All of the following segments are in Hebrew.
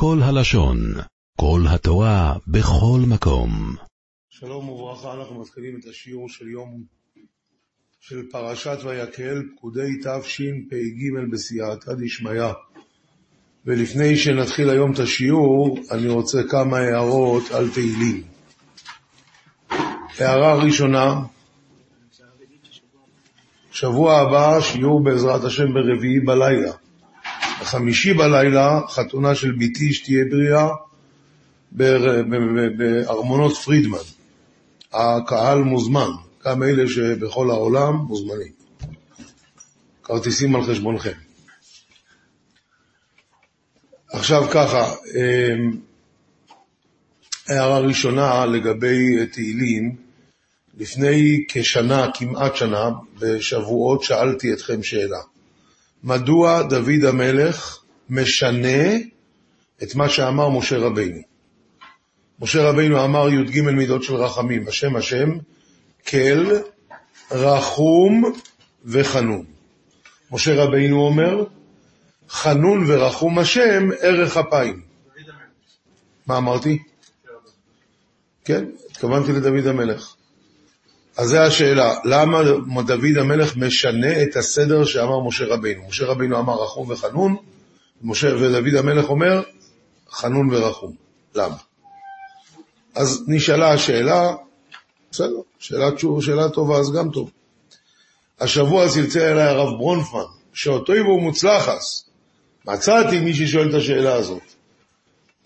כל הלשון, כל התורה, בכל מקום. שלום וברכה, אנחנו מתחילים את השיעור של יום של פרשת ויקהל, פקודי תשפ"ג בסייעתא דשמיא. ולפני שנתחיל היום את השיעור, אני רוצה כמה הערות על תהילים. הערה ראשונה, שבוע הבא שיעור בעזרת השם ברביעי בלילה. בחמישי בלילה חתונה של בתי שתהיה בריאה בארמונות פרידמן. הקהל מוזמן, גם אלה שבכל העולם מוזמנים. כרטיסים על חשבונכם. עכשיו ככה, אמ, הערה ראשונה לגבי תהילים, לפני כשנה, כמעט שנה, בשבועות שאלתי אתכם שאלה. מדוע דוד המלך משנה את מה שאמר משה רבינו? משה רבינו אמר י"ג מידות של רחמים, השם השם, כל, רחום וחנון. משה רבינו אומר, חנון ורחום השם, ערך אפיים. מה אמרתי? כן, התכוונתי לדוד המלך. אז זו השאלה, למה דוד המלך משנה את הסדר שאמר משה רבינו? משה רבינו אמר רחום וחנון, משה, ודוד המלך אומר חנון ורחום. למה? אז נשאלה השאלה, בסדר, שאלה, שאלה טובה, אז גם טוב. השבוע צלצל אליי הרב ברונפמן, שאותו יבוא מוצלחס. מצאתי מי ששואל את השאלה הזאת.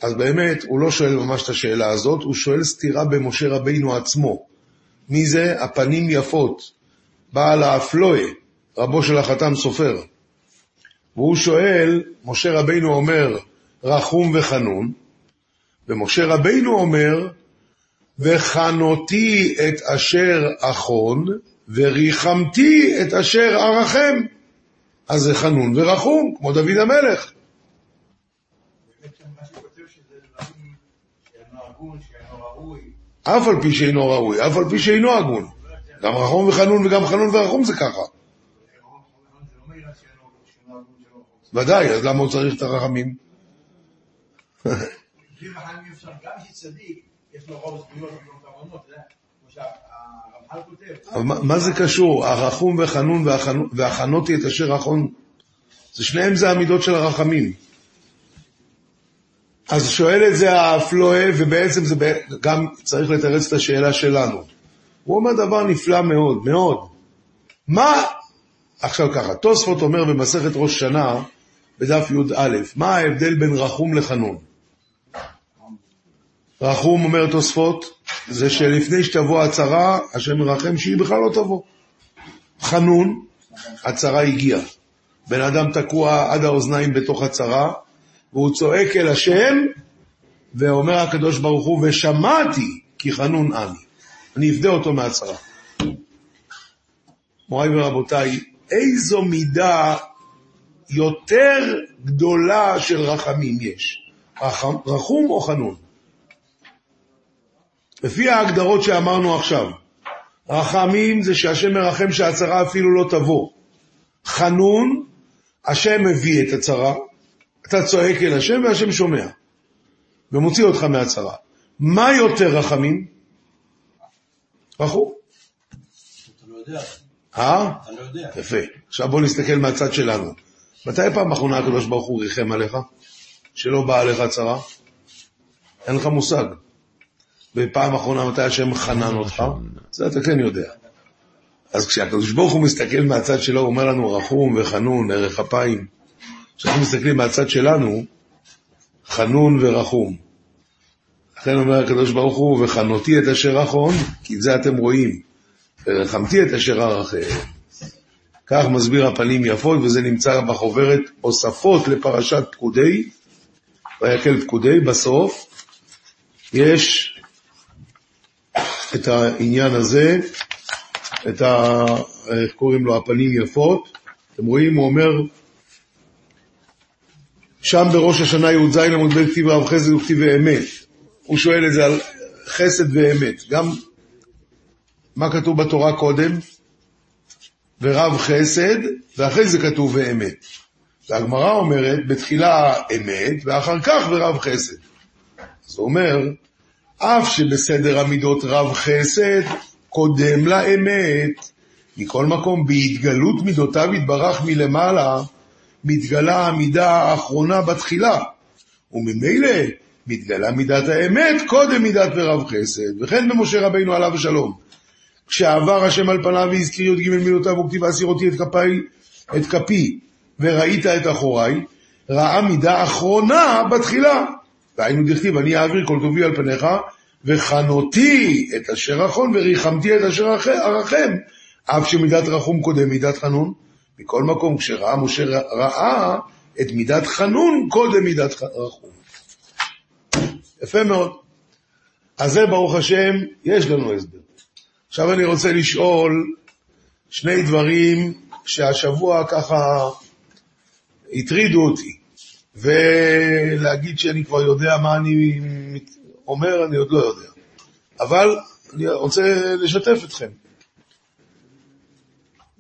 אז באמת, הוא לא שואל ממש את השאלה הזאת, הוא שואל סתירה במשה רבינו עצמו. מי זה? הפנים יפות, בעל האפלואה, רבו של החתם סופר. והוא שואל, משה רבינו אומר, רחום וחנון, ומשה רבינו אומר, וחנותי את אשר אחון, וריחמתי את אשר ארחם. אז זה חנון ורחום, כמו דוד המלך. אף על פי שאינו ראוי, אף על פי שאינו הגון. גם רחום וחנון וגם חנון ורחום זה ככה. ודאי, אז למה הוא צריך את הרחמים? מה זה קשור? הרחום וחנון והחנותי את אשר רחום, זה שניהם זה המידות של הרחמים. אז שואל את זה האפלואה, ובעצם זה גם צריך לתרץ את השאלה שלנו. הוא אומר דבר נפלא מאוד, מאוד. מה, עכשיו ככה, תוספות אומר במסכת ראש שנה, בדף י"א, מה ההבדל בין רחום לחנון? רחום, אומר תוספות, זה שלפני שתבוא הצרה, השם מרחם שהיא בכלל לא תבוא. חנון, הצרה הגיעה. בן אדם תקוע עד האוזניים בתוך הצרה, והוא צועק אל השם, ואומר הקדוש ברוך הוא, ושמעתי כי חנון אני. אני אפדה אותו מהצרה. מוריי ורבותיי, איזו מידה יותר גדולה של רחמים יש? רחום או חנון? לפי ההגדרות שאמרנו עכשיו, רחמים זה שהשם מרחם שהצרה אפילו לא תבוא. חנון, השם מביא את הצרה, אתה צועק אל השם והשם שומע, ומוציא אותך מהצרה. מה יותר רחמים? רחום. אתה לא יודע. אה? אתה לא יודע. יפה. עכשיו בוא נסתכל מהצד שלנו. מתי פעם אחרונה הקדוש ברוך הוא ריחם עליך? שלא באה עליך צרה? אין לך מושג. ופעם אחרונה מתי השם חנן אותך? זה אתה כן יודע. אז כשהקדוש ברוך הוא מסתכל מהצד שלו, הוא אומר לנו רחום וחנון, ערך אפיים. כשאנחנו מסתכלים מהצד שלנו, חנון ורחום. לכן אומר הקדוש ברוך הוא, וחנותי את אשר רחון, כי את זה אתם רואים, ורחמתי את אשר ארחם. כך מסביר הפנים יפות, וזה נמצא בחוברת הוספות לפרשת פקודי, ויקל פקודי, בסוף יש את העניין הזה, את ה... איך קוראים לו? הפנים יפות. אתם רואים, הוא אומר, שם בראש השנה י"ז עמוד ב' כתיב רב חסד וכתיב אמת. הוא שואל את זה על חסד ואמת. גם מה כתוב בתורה קודם? ורב חסד, ואחרי זה כתוב ואמת. והגמרא אומרת, בתחילה אמת, ואחר כך ורב חסד. הוא אומר, אף שבסדר המידות רב חסד קודם לאמת, מכל מקום, בהתגלות מידותיו יתברך מלמעלה, מתגלה המידה האחרונה בתחילה, וממילא מתגלה מידת האמת קודם מידת ורב חסד, וכן במשה רבינו עליו השלום. כשעבר השם על פניו והזכיר י"ג מילותיו וכתיב אסירותי את כפי, את כפי וראית את אחוריי, ראה מידה אחרונה בתחילה. והיינו דכתיב, אני אעביר כל טובי על פניך, וחנותי את אשר אחון וריחמתי את אשר ארחם. אף שמידת רחום קודם מידת חנון. מכל מקום, כשראה משה ראה את מידת חנון קודם מידת רחום. יפה מאוד. אז זה ברוך השם, יש לנו הסבר. עכשיו אני רוצה לשאול שני דברים שהשבוע ככה הטרידו אותי, ולהגיד שאני כבר יודע מה אני אומר, אני עוד לא יודע. אבל אני רוצה לשתף אתכם.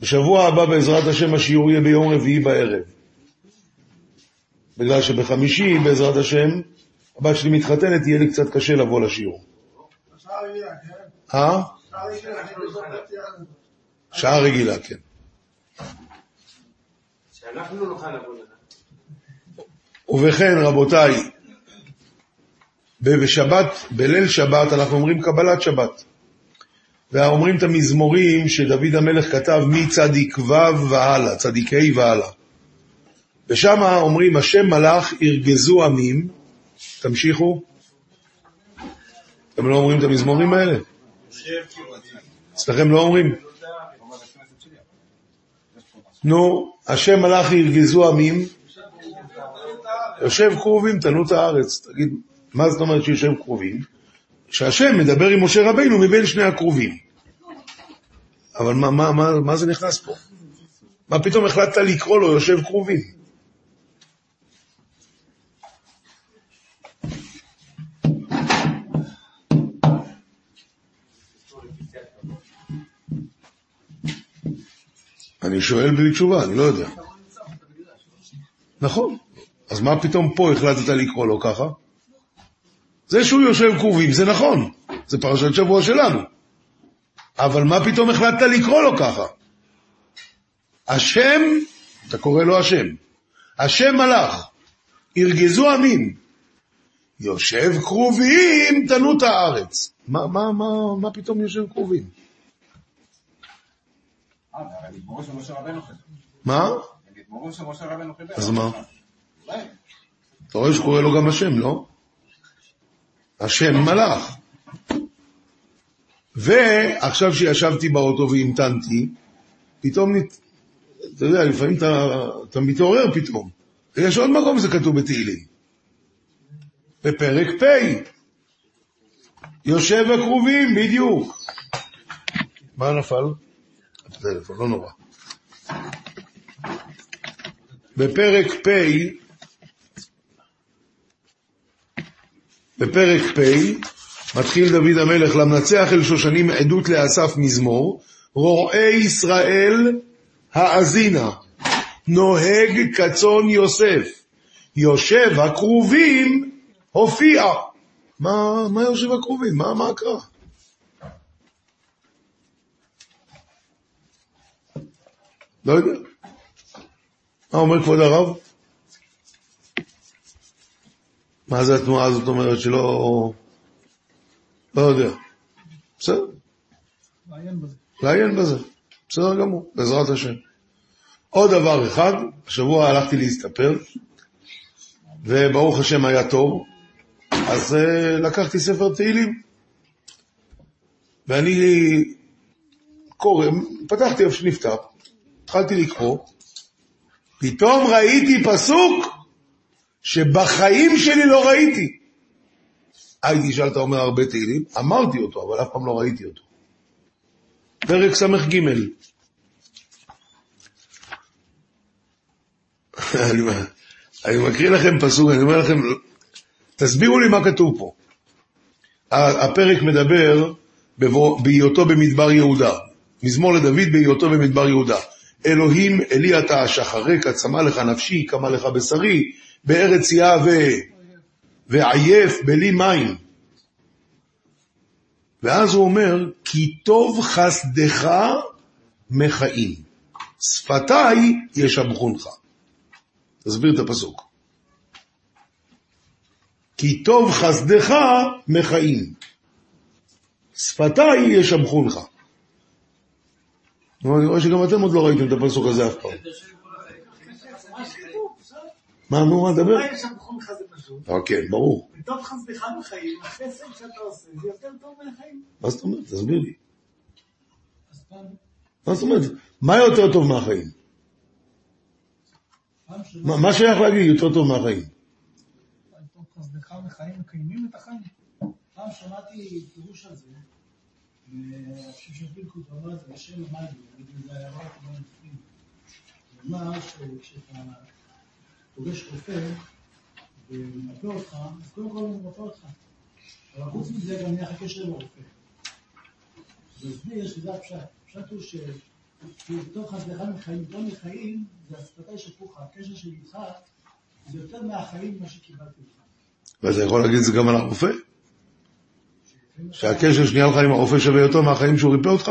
בשבוע הבא בעזרת השם השיעור יהיה ביום רביעי בערב. בגלל שבחמישי בעזרת השם הבת שלי מתחתנת, יהיה לי קצת קשה לבוא לשיעור. אה? שעה רגילה, כן. שאנחנו נוכל לבוא ובכן, רבותיי, בשבת, בליל שבת, אנחנו אומרים קבלת שבת. ואומרים את המזמורים שדוד המלך כתב מצדיק ו' והלאה, צדיקי והלאה. ושם אומרים, השם מלאך ירגזו עמים, תמשיכו. אתם לא אומרים את המזמורים האלה? אצלכם לא אומרים? נו, השם מלאך ירגזו עמים, יושב קרובים תנו את הארץ. תגיד, מה זאת אומרת שיושב קרובים? שהשם מדבר עם משה רבינו מבין שני הקרובים. אבל מה, מה, מה, מה זה נכנס פה? מה פתאום החלטת לקרוא לו יושב קרובים? אני שואל בלי תשובה, אני לא יודע. נכון, אז מה פתאום פה החלטת לקרוא לו ככה? זה שהוא יושב כרובים, זה נכון, זה פרשת שבוע שלנו. אבל מה פתאום החלטת לקרוא לו ככה? השם, אתה קורא לו השם, השם מלאך, ירגזו עמים, יושב כרובים, תנות הארץ. מה, מה, מה, מה פתאום יושב כרובים? מה? אז מה? אתה רואה שקורא לו גם השם, לא? השם מלאך. ועכשיו שישבתי באוטו והמתנתי, פתאום, אתה יודע, לפעמים אתה, אתה מתעורר פתאום. ויש עוד מקום שזה כתוב בתהילים. בפרק פ', יושב הכרובים, בדיוק. מה נפל? הטלפון, לא נורא. בפרק פ', בפרק פ', מתחיל דוד המלך, למנצח אל שושנים עדות לאסף מזמור, רועי ישראל האזינה, נוהג כצאן יוסף, יושב הכרובים הופיע. מה, מה יושב הכרובים? מה, מה הקרא? לא יודע. מה אומר כבוד הרב? מה זה התנועה הזאת אומרת שלא... לא יודע. בסדר. לעיין בזה. בסדר גמור, בעזרת השם. עוד דבר אחד, השבוע הלכתי להסתפר, וברוך השם היה טוב, אז uh, לקחתי ספר תהילים. ואני קורא, פתחתי איפה שנפתח, התחלתי לקרוא, פתאום ראיתי פסוק שבחיים שלי לא ראיתי. הייתי שאלת אומר הרבה תהילים, אמרתי אותו, אבל אף פעם לא ראיתי אותו. פרק ס"ג. אני מקריא לכם פסוק, אני אומר לכם, תסבירו לי מה כתוב פה. הפרק מדבר בהיותו במדבר יהודה. מזמור לדוד בהיותו במדבר יהודה. אלוהים אלי אתה שחרק, עצמה לך נפשי, קמה לך בשרי, בארץ יה ו... ועייף בלי מים. ואז הוא אומר, כי טוב חסדך מחיים, שפתיי ישבחונך. תסביר את הפסוק. כי טוב חסדך מחיים, שפתיי ישבחונך. אני רואה שגם אתם עוד לא ראיתם את הפסוק הזה אף פעם. מה, נו, מה נדבר? כן, ברור. טוב חסדך בחיים, החסד שאתה עושה, זה יותר טוב מהחיים. מה זאת אומרת? תסביר לי. מה זאת אומרת? מה יותר טוב מהחיים? מה שייך להגיד יותר טוב מהחיים? פעם שמעתי פירוש על זה, ואני חושב שבילקוט אמר את זה בשם המאגי, זה היה רק מה לפנים. הוא אמר שכשאתה פוגש רופא ומרפא אותך, אז קודם כל הוא מרפא אותך. אבל חוץ מזה גם נהיה לך קשר. הוא הסביר שזה הפשט. הפשט הוא ש... טוב חסדך מחיים, לא מחיים, זה השפתיים שפוך, הקשר שלי איתך, זה יותר מהחיים ממה שקיבלתי ממך. ואתה יכול להגיד את זה גם על הרופא? שהקשר שנהיה לך עם הרופא שווה יותר מהחיים שהוא ריפא אותך?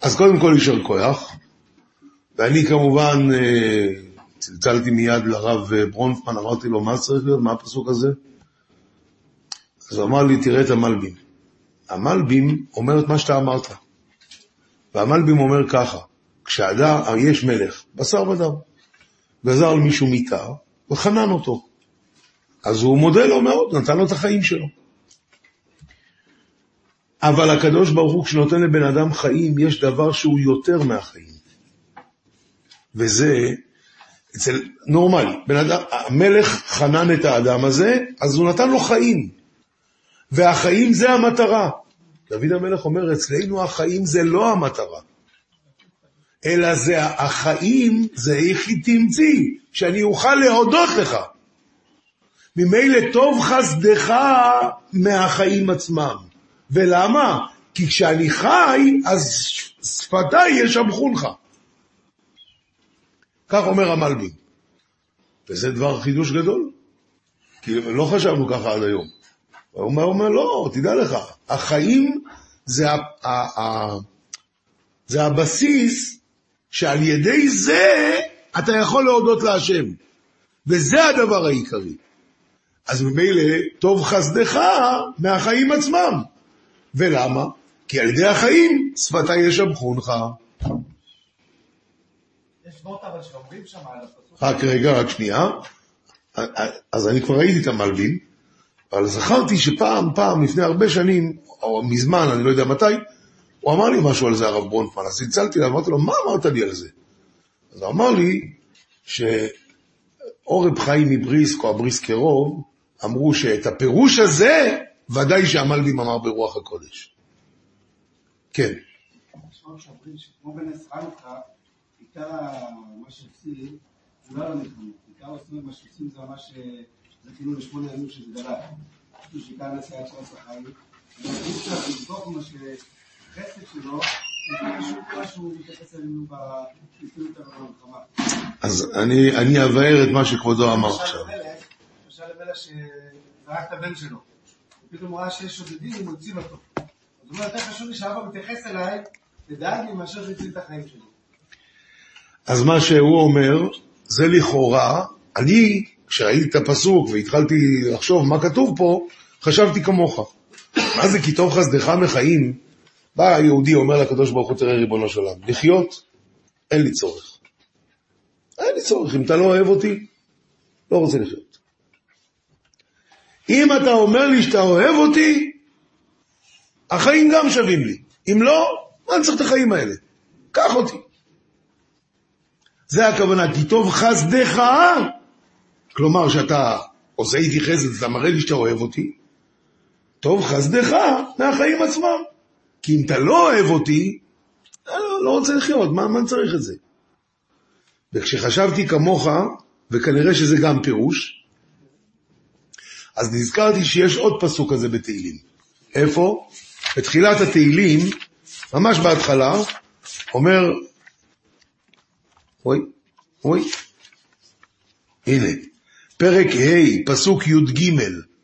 אז קודם כל יישר כוח, ואני כמובן אה, צלצלתי מיד לרב אה, ברונפמן, אמרתי לו, מה צריך להיות, מה הפסוק הזה? אז הוא אמר לי, תראה את המלבים. המלבים אומר את מה שאתה אמרת. והמלבים אומר ככה, כשאדם, יש מלך, בשר ודם, גזר על מישהו מיתה וחנן אותו. אז הוא מודה לו מאוד, נתן לו את החיים שלו. אבל הקדוש ברוך הוא, כשנותן לבן אדם חיים, יש דבר שהוא יותר מהחיים. וזה אצל נורמלי. בן אדם, המלך חנן את האדם הזה, אז הוא נתן לו חיים. והחיים זה המטרה. דוד המלך אומר, אצלנו החיים זה לא המטרה. אלא זה החיים, זה איך היא תמציא, שאני אוכל להודות לך. ממילא טוב חסדך מהחיים עצמם. ולמה? כי כשאני חי, אז שפתיי ישבחו לך. כך אומר המלבין. וזה דבר חידוש גדול, כי לא חשבנו ככה עד היום. הוא אומר, אומר לא, תדע לך, החיים זה, ה, ה, ה, זה הבסיס שעל ידי זה אתה יכול להודות להשם. וזה הדבר העיקרי. אז ממילא, טוב חסדך מהחיים עצמם. ולמה? כי על ידי החיים שפתי ישבחונך. וורט אבל שאומרים שם על הפסוק. רק רגע, רק שנייה. אז אני כבר ראיתי את המלווים, אבל זכרתי שפעם, פעם, לפני הרבה שנים, או מזמן, אני לא יודע מתי, הוא אמר לי משהו על זה, הרב ברונפמן, אז צלצלתי אליו, אמרתי לו, מה אמרת לי על זה? אז הוא אמר לי שאורב חיים מבריסק, או הבריסק קרוב, אמרו שאת הפירוש הזה, ודאי שהמלבים אמר ברוח הקודש. כן. עכשיו שאומרים שכמו בנס חנוכה, עיקר מה שעושים, זה לא על המלחמות, עיקר עושים מה שעושים זה ממש, זה כאילו לשמונה ימים שזה גדל. כאילו שעיקר נס היה שלוש החיים, ואי אפשר לבדוק מה שחסד שלו, במלחמה. אז אני, אבאר את מה שכבודו אמר עכשיו. למשל למלך שזרק את הבן שלו, ופתאום ראה שיש שודדים, הוא הציל אותו. אז הוא אומר, יותר חשוב לי שאבא מתייחס אליי, ודאג לי מאשר שהוא הציל את החיים שלי. אז מה שהוא אומר, זה לכאורה, אני, כשראיתי את הפסוק והתחלתי לחשוב מה כתוב פה, חשבתי כמוך. מה זה כי טוב חסדך מחיים? בא היהודי, אומר לקדוש ברוך הוא, תראה ריבונו של עולם, לחיות, אין לי צורך. אין לי צורך, אם אתה לא אוהב אותי, לא רוצה לחיות. אם אתה אומר לי שאתה אוהב אותי, החיים גם שווים לי. אם לא, מה אני צריך את החיים האלה? קח אותי. זה הכוונה, כי טוב חסדך, כלומר שאתה עושה איתי חסד, אתה מראה לי שאתה אוהב אותי, טוב חסדך מהחיים עצמם. כי אם אתה לא אוהב אותי, אני לא, לא רוצה לחיות, מה, מה אני צריך את זה? וכשחשבתי כמוך, וכנראה שזה גם פירוש, אז נזכרתי שיש עוד פסוק כזה בתהילים. איפה? בתחילת התהילים ממש בהתחלה, אומר, אוי, אוי, הנה, פרק ה', פסוק י"ג,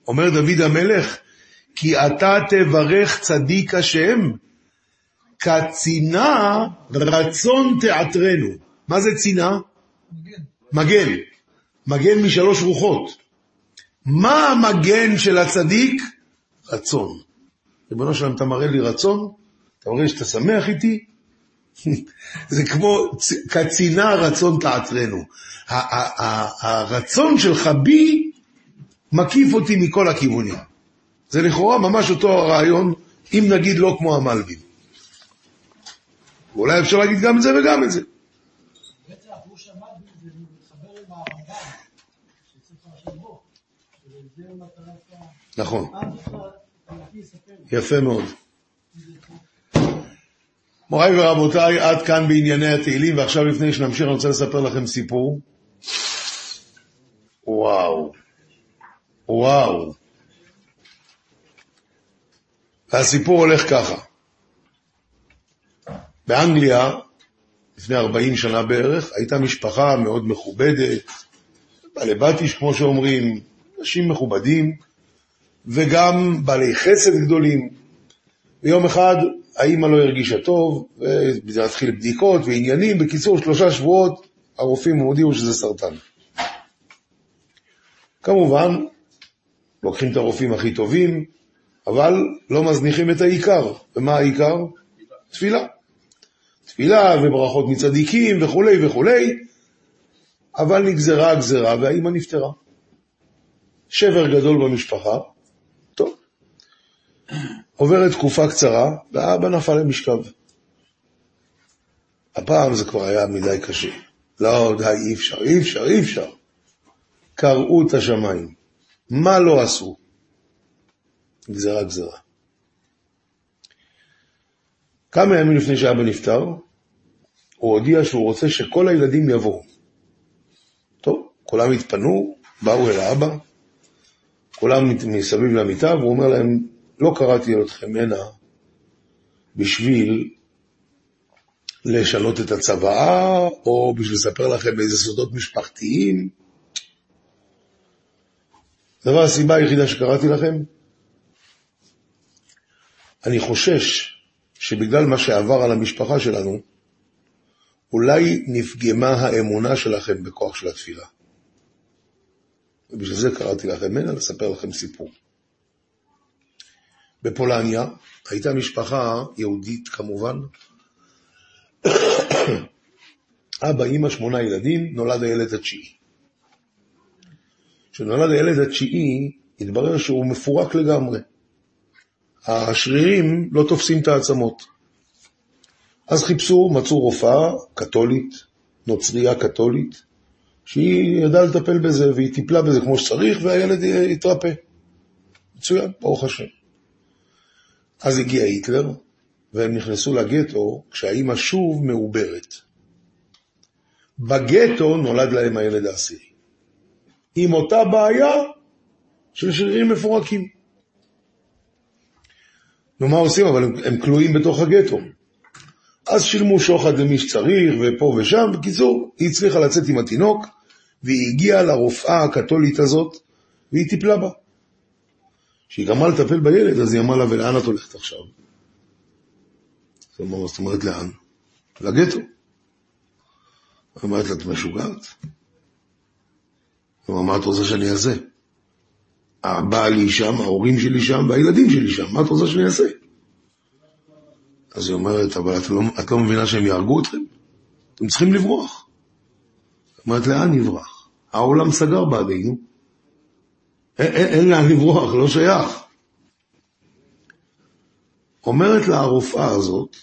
אומר דוד המלך, כי אתה תברך צדיק השם, כצינה רצון תעטרנו. מה זה צינה? מגן. מגן. משלוש רוחות. מה המגן של הצדיק? רצון. ריבונו שלם, אתה מראה לי רצון? אתה מראה שאתה שמח איתי? זה כמו כצינה רצון ה- הרצון שלך בי מקיף אותי מכל הכיוונים. זה לכאורה ממש אותו הרעיון, אם נגיד לא כמו המלבים. ואולי אפשר להגיד גם את זה וגם את זה. בעצם הפירוש שעמד זה מתחבר עם הרמב"ם, של ספר השבוע. וזה מטרת ה... נכון, מה בכלל, אלוקי יספר. יפה מאוד. מוריי ורבותיי, עד כאן בענייני התהילים, ועכשיו לפני שנמשיך אני רוצה לספר לכם סיפור. וואו, וואו. והסיפור הולך ככה. באנגליה, לפני 40 שנה בערך, הייתה משפחה מאוד מכובדת, בעלי בתיש כמו שאומרים, אנשים מכובדים, וגם בעלי חסד גדולים. ויום אחד האימא לא הרגישה טוב, וזה התחיל בדיקות ועניינים. בקיצור, שלושה שבועות הרופאים הודיעו שזה סרטן. כמובן, לוקחים את הרופאים הכי טובים, אבל לא מזניחים את העיקר. ומה העיקר? תפילה. תפילה וברכות מצדיקים וכולי וכולי, אבל נגזרה הגזרה והאימא נפטרה. שבר גדול במשפחה, טוב. עוברת תקופה קצרה, והאבא נפל למשכב. הפעם זה כבר היה מדי קשה. לא, די, אי אפשר, אי אפשר, אי אפשר. קרעו את השמיים. מה לא עשו? גזרה גזרה. כמה ימים לפני שאבא נפטר, הוא הודיע שהוא רוצה שכל הילדים יבואו. טוב, כולם התפנו, באו אל האבא, כולם מסביב למיטה, והוא אומר להם, לא קראתי אתכם הנה בשביל לשנות את הצוואה, או בשביל לספר לכם איזה סודות משפחתיים. דבר הסיבה היחידה שקראתי לכם, אני חושש שבגלל מה שעבר על המשפחה שלנו, אולי נפגמה האמונה שלכם בכוח של התפילה. ובשביל זה קראתי לכם הנה לספר לכם סיפור. בפולניה הייתה משפחה יהודית כמובן, אבא, אימא, שמונה ילדים, נולד הילד התשיעי. כשנולד הילד התשיעי, התברר שהוא מפורק לגמרי. השרירים לא תופסים את העצמות. אז חיפשו, מצאו רופאה קתולית, נוצרייה קתולית, שהיא ידעה לטפל בזה, והיא טיפלה בזה כמו שצריך, והילד יתרפא. מצוין, ברוך השם. אז הגיע היטלר, והם נכנסו לגטו כשהאימא שוב מעוברת. בגטו נולד להם הילד העשירי. עם אותה בעיה של שרירים מפורקים. נו, מה עושים? אבל הם, הם כלואים בתוך הגטו. אז שילמו שוחד למי שצריך, ופה ושם. בקיצור, היא הצליחה לצאת עם התינוק, והיא הגיעה לרופאה הקתולית הזאת, והיא טיפלה בה. כשהיא גמרה לטפל בילד, אז היא אמרה לה, ולאן את הולכת עכשיו? אז היא זאת אומרת לאן? לגטו. היא אומרת לה, את משוגעת? היא אמרה, מה את רוצה שאני אעשה? הבעלי שם, ההורים שלי שם, והילדים שלי שם, מה את רוצה שאני אעשה? אז היא אומרת, אבל את לא, את לא מבינה שהם יהרגו אתכם? אתם צריכים לברוח. היא אומרת, לאן נברח? העולם סגר בעדינו. אין, אין, לאן לברוח, לא שייך. אומרת לה הרופאה הזאת,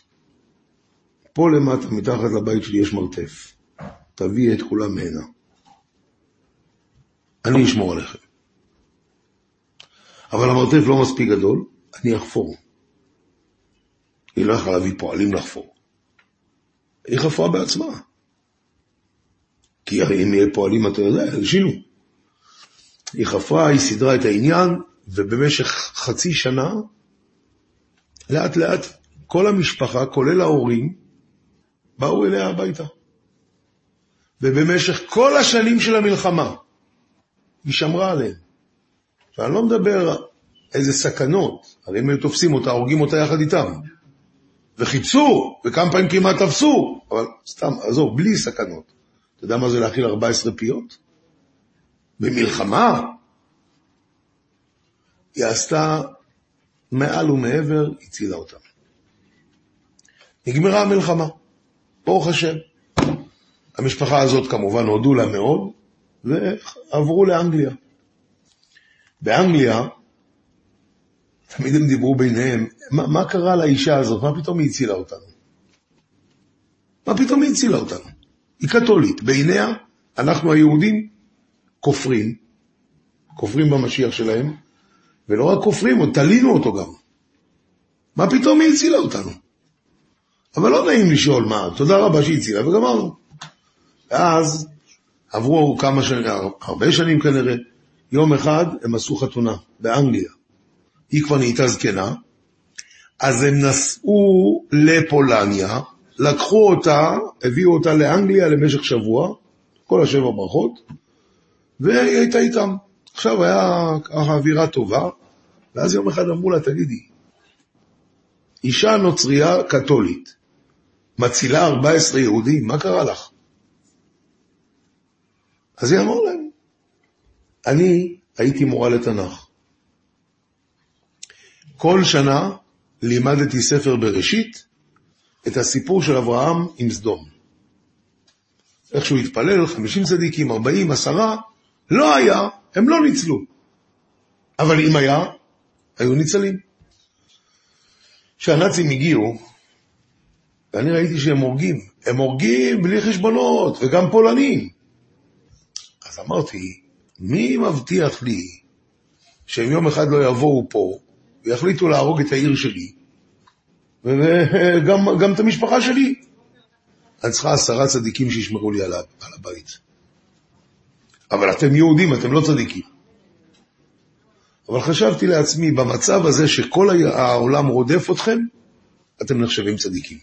פה למטה, מתחת לבית שלי יש מרתף. תביאי את כולם הנה. אני אשמור עליכם. אבל המרתף לא מספיק גדול, אני אחפור. היא לא יכולה להביא פועלים לחפור. היא חפרה בעצמה. כי אם יהיה פועלים, אתה יודע, הלשינו. היא חפרה, היא סידרה את העניין, ובמשך חצי שנה, לאט לאט כל המשפחה, כולל ההורים, באו אליה הביתה. ובמשך כל השנים של המלחמה, היא שמרה עליהם. ואני לא מדבר איזה סכנות, הרי אם היו תופסים אותה, הורגים אותה יחד איתם. וחיפשו, וכמה פעמים כמעט תפסו, אבל סתם, עזוב, בלי סכנות. אתה יודע מה זה להאכיל 14 פיות? במלחמה? היא עשתה מעל ומעבר, הצילה אותם. נגמרה המלחמה, ברוך השם. המשפחה הזאת כמובן הודו לה מאוד, ועברו לאנגליה. באנגליה, תמיד הם דיברו ביניהם, מה, מה קרה לאישה הזאת? מה פתאום היא הצילה אותנו? מה פתאום היא הצילה אותנו? היא קתולית. בעיניה, אנחנו היהודים כופרים, כופרים במשיח שלהם, ולא רק כופרים, עוד תלינו אותו גם. מה פתאום היא הצילה אותנו? אבל לא נעים לשאול מה, תודה רבה שהיא הצילה, וגמרנו. ואז עברו כמה שנים, הרבה שנים כנראה, יום אחד הם עשו חתונה באנגליה. היא כבר נהייתה זקנה, אז הם נסעו לפולניה, לקחו אותה, הביאו אותה לאנגליה למשך שבוע, כל השבע ברכות, והיא הייתה איתם. עכשיו היה ככה אווירה טובה, ואז יום אחד אמרו לה, תגידי, אישה נוצרייה קתולית, מצילה 14 יהודים, מה קרה לך? אז היא אמרה להם, אני הייתי מורה לתנ"ך. כל שנה לימדתי ספר בראשית את הסיפור של אברהם עם סדום. איך שהוא התפלל, 50 צדיקים, 40, 10, לא היה, הם לא ניצלו. אבל אם היה, היו ניצלים. כשהנאצים הגיעו, ואני ראיתי שהם הורגים, הם הורגים בלי חשבונות, וגם פולנים. אז אמרתי, מי מבטיח לי שהם יום אחד לא יבואו פה ויחליטו להרוג את העיר שלי, וגם את המשפחה שלי? אני צריכה עשרה צדיקים שישמרו לי על הבית. אבל אתם יהודים, אתם לא צדיקים. אבל חשבתי לעצמי, במצב הזה שכל העולם רודף אתכם, אתם נחשבים צדיקים.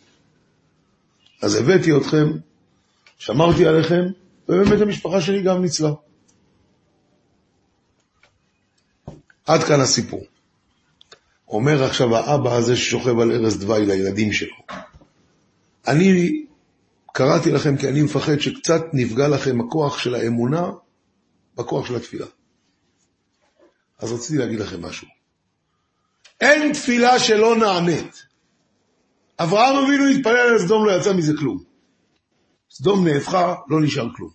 אז הבאתי אתכם, שמרתי עליכם, ובאמת המשפחה שלי גם ניצלה. עד כאן הסיפור. אומר עכשיו האבא הזה ששוכב על ערש דווי לילדים שלו, אני קראתי לכם כי אני מפחד שקצת נפגע לכם הכוח של האמונה בכוח של התפילה. אז רציתי להגיד לכם משהו. אין תפילה שלא נענית. אברהם אבינו התפלל על סדום, לא יצא מזה כלום. סדום נהפכה, לא נשאר כלום.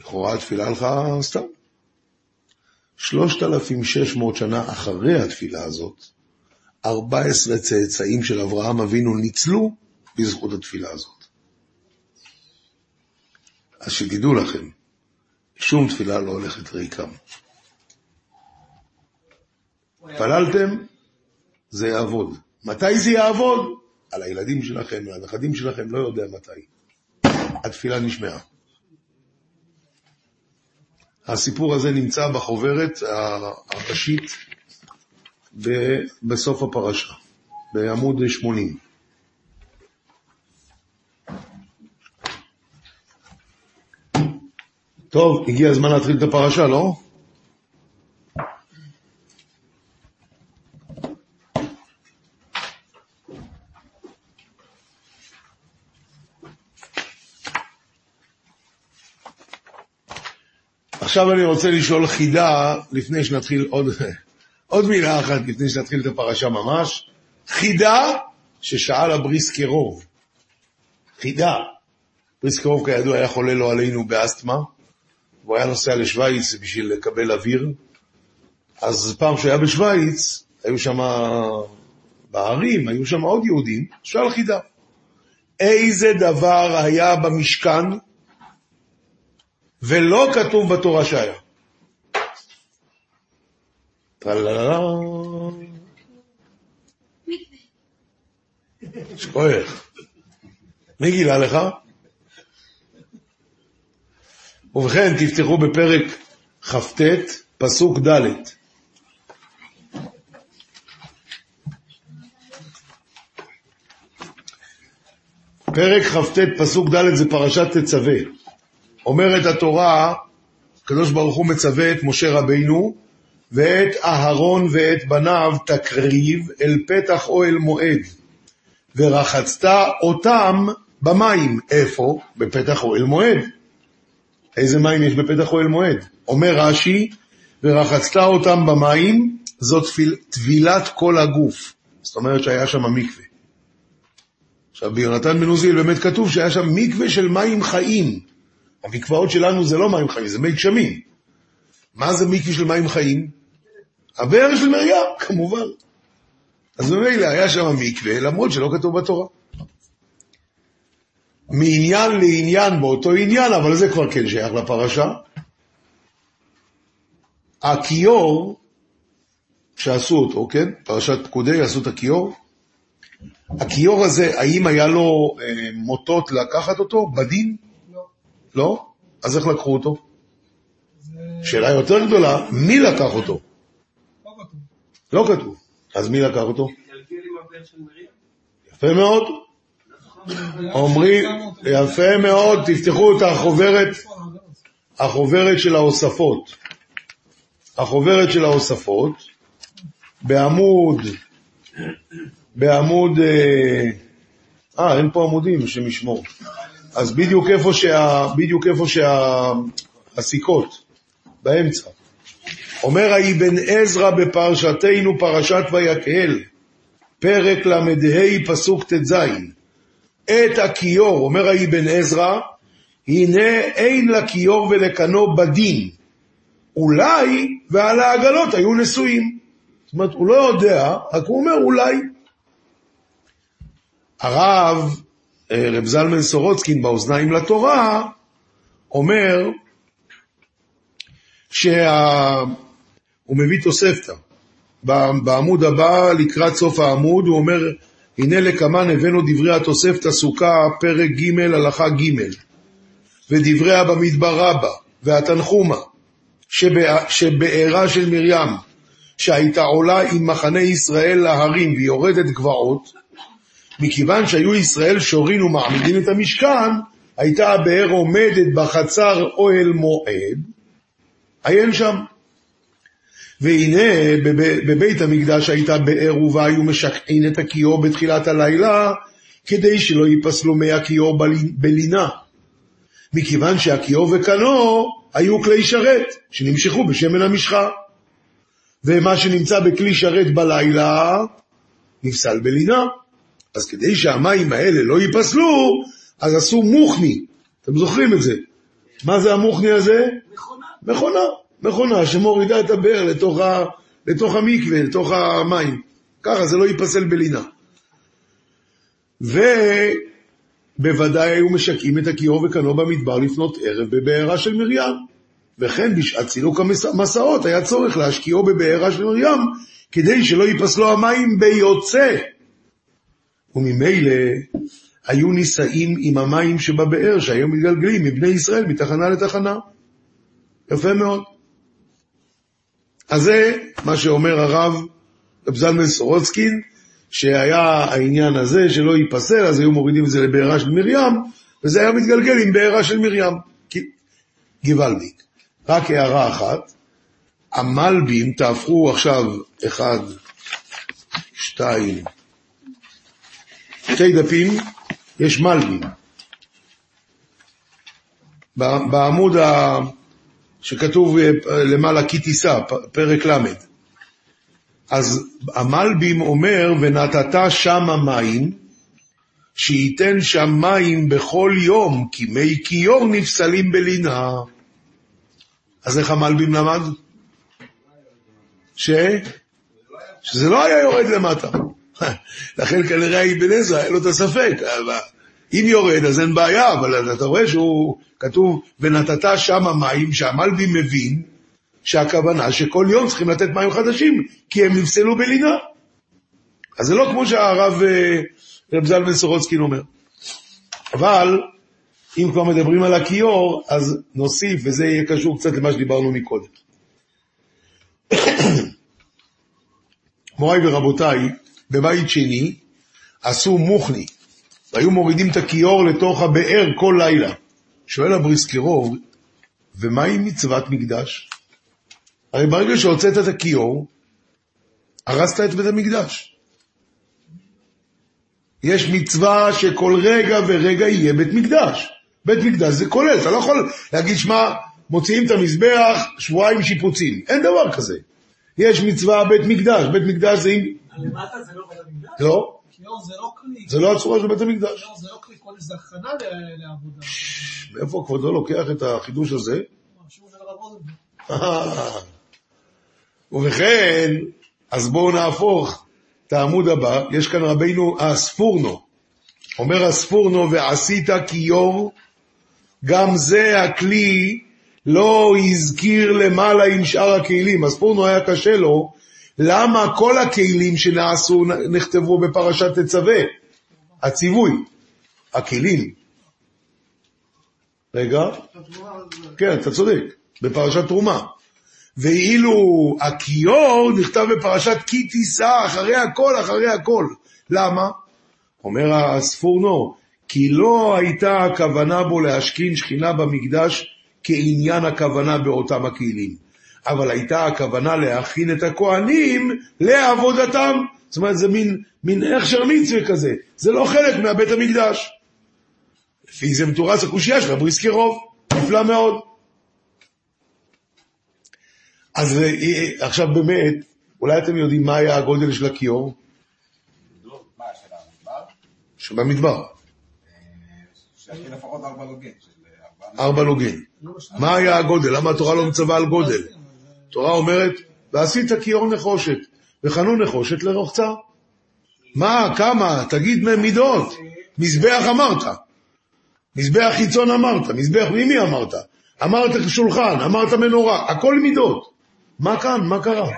לכאורה התפילה הלכה סתם. 3,600 שנה אחרי התפילה הזאת, 14 צאצאים של אברהם אבינו ניצלו בזכות התפילה הזאת. אז שתדעו לכם, שום תפילה לא הולכת ריקם. התפללתם, זה יעבוד. מתי זה יעבוד? על הילדים שלכם, על הנכדים שלכם, לא יודע מתי. התפילה נשמעה. הסיפור הזה נמצא בחוברת הראשית בסוף הפרשה, בעמוד 80. טוב, הגיע הזמן להתחיל את הפרשה, לא? עכשיו אני רוצה לשאול חידה לפני שנתחיל עוד, עוד מילה אחת לפני שנתחיל את הפרשה ממש. חידה ששאל הבריסקרוב. חידה. בריסקרוב כידוע היה חולה לא עלינו באסתמה, והוא היה נוסע לשוויץ בשביל לקבל אוויר. אז פעם שהיה בשוויץ, היו שם בערים, היו שם עוד יהודים, שאל חידה. איזה דבר היה במשכן ולא כתוב בתורה שהיה. טרללה. שכוח. מי גילה לך? ובכן, תפתחו בפרק כ"ט, פסוק ד'. פרק כ"ט, פסוק ד' זה פרשת תצווה. אומרת התורה, הקדוש ברוך הוא מצווה את משה רבינו ואת אהרון ואת בניו תקריב אל פתח אוהל מועד, ורחצת אותם במים. איפה? בפתח אוהל מועד. איזה מים יש בפתח אוהל מועד? אומר רש"י, ורחצת אותם במים, זאת טבילת כל הגוף. זאת אומרת שהיה שם מקווה. עכשיו, ביונתן בן עוזיאל באמת כתוב שהיה שם מקווה של מים חיים. המקוואות שלנו זה לא מים חיים, זה מי גשמים. מה זה מקווה של מים חיים? הבאר של מרים, כמובן. אז ממילא היה שם מקווה, למרות שלא כתוב בתורה. מעניין לעניין באותו עניין, אבל זה כבר כן שייך לפרשה. הכיור, שעשו אותו, כן? פרשת פקודי עשו את הכיור. הכיור הזה, האם היה לו אה, מוטות לקחת אותו בדין? לא. לא? אז איך לקחו אותו? זה שאלה יותר גדולה, מי לקח אותו? לא כתוב. לא כתוב. אז מי לקח אותו? יפה מאוד. אומרים, יפה מאוד, תפתחו את החוברת, החוברת של ההוספות. החוברת של ההוספות, בעמוד, בעמוד, אה, אה, אין פה עמודים, השם ישמור. אז בדיוק איפה שה... בדיוק איפה שה... הסיכות, באמצע. אומר האבן עזרא בפרשתנו, פרשת ויקהל, פרק ל"ה, פסוק ט"ז. את הכיור, אומר האבן עזרא, הנה אין לכיור ולקנו בדין. אולי ועל העגלות היו נשואים. זאת אומרת, הוא לא יודע, רק הוא אומר אולי. הרב, אה, רב זלמן סורוצקין באוזניים לתורה, אומר שה... הוא מביא תוספתא. בעמוד הבא, לקראת סוף העמוד, הוא אומר, הנה לקמן הבאנו דברי התוספתא סוכה, פרק ג', הלכה ג', ודבריה במדבר רבה, והתנחומה, שבע- שבעירה של מרים, שהייתה עולה עם מחנה ישראל להרים ויורדת גבעות, מכיוון שהיו ישראל שורים ומעמידים את המשכן, הייתה הבאר עומדת בחצר אוהל מועד, עיין שם. והנה בב- בבית המקדש הייתה באר ובה היו משקעין את הכיור בתחילת הלילה, כדי שלא ייפסלו מי הכיור בלי- בלינה. מכיוון שהכיור וקנו היו כלי שרת, שנמשכו בשמן המשחה. ומה שנמצא בכלי שרת בלילה, נפסל בלינה. אז כדי שהמים האלה לא ייפסלו, אז עשו מוכני. אתם זוכרים את זה? מה זה המוכני הזה? מכונה. מכונה, מכונה שמורידה את הבאר לתוך, ה, לתוך המקווה, לתוך המים. ככה זה לא ייפסל בלינה. ובוודאי היו משקים את הכיור וקנו במדבר לפנות ערב בבארה של מרים. וכן בשעת סילוק המסעות היה צורך להשקיעו בבארה של מרים כדי שלא ייפסלו המים ביוצא. וממילא היו נישאים עם המים שבבאר שהיו מתגלגלים מבני ישראל מתחנה לתחנה. יפה מאוד. אז זה מה שאומר הרב רב זלמן סורוצקין, שהיה העניין הזה שלא ייפסל, אז היו מורידים את זה לבארה של מרים, וזה היה מתגלגל עם בארה של מרים. גוואלדיק. רק הערה אחת, המלבים, תהפכו עכשיו אחד, שתיים, שתי דפים, יש מלבים. בעמוד ה... שכתוב אה, למעלה כי תישא, פרק ל'. אז המלבים אומר, ונתת שמה מים, שייתן שם מים בכל יום, כי מי כיור נפסלים בלינה. אז איך המלבים למד? ש? שזה לא היה יורד למטה. לכן כנראה האבן עזרא היה לו את הספק. אם יורד אז אין בעיה, אבל אתה רואה שהוא כתוב, ונתת שמה מים, שהמלבי מבין שהכוונה שכל יום צריכים לתת מים חדשים, כי הם נפסלו בלינה. אז זה לא כמו שהרב אה, רב זלמן סורוצקין אומר. אבל אם כבר מדברים על הכיור, אז נוסיף, וזה יהיה קשור קצת למה שדיברנו מקודם. מוריי ורבותיי, בבית שני עשו מוכני. והיו מורידים את הכיור לתוך הבאר כל לילה. שואל הבריסקרוב, ומהי מצוות מקדש? הרי ברגע שהוצאת את הכיור, הרסת את בית המקדש. יש מצווה שכל רגע ורגע יהיה בית מקדש. בית מקדש זה כולל, אתה לא יכול להגיד, שמע, מוציאים את המזבח, שבועיים שיפוצים. אין דבר כזה. יש מצווה בית מקדש, בית מקדש זה... למטה זה לא בית המקדש? לא, זה לא כלי. זה לא הצורה של בית המקדש. כיור זה לא כלי, כל זה הכנה לעבודה. מאיפה כבודו לוקח את החידוש הזה? ובכן, אז בואו נהפוך את העמוד הבא, יש כאן רבינו הספורנו, אומר הספורנו ועשית כיור, גם זה הכלי לא הזכיר למעלה עם שאר הכלים, הספורנו היה קשה לו, למה כל הכלים שנעשו נכתבו בפרשת תצווה, הציווי, הכלים. רגע, כן, אתה צודק, בפרשת תרומה. ואילו הכיור נכתב בפרשת כי תישא, אחרי הכל, אחרי הכל. למה? אומר הספורנו, כי לא הייתה הכוונה בו להשכין שכינה במקדש כעניין הכוונה באותם הכלים, אבל הייתה הכוונה להכין את הכהנים לעבודתם. זאת אומרת, זה מין, מין הכשר מצווה כזה, זה לא חלק מהבית המקדש. לפי זה מתורץ הקושייה של רבי סקירוב, נפלא מאוד. אז אה, אה, עכשיו באמת, אולי אתם יודעים מה היה הגודל של הכיור? של המדבר? שבמדבר, ארבע ארבע לוגים. מה היה הגודל? למה התורה לא מצווה על גודל? התורה אומרת, ועשית כיור נחושת, וחנו נחושת לרוחצה. מה, כמה? תגיד מידות. מזבח אמרת. מזבח חיצון אמרת. מזבח מימי אמרת. אמרת שולחן, אמרת מנורה, הכל מידות. מה כאן? מה קרה?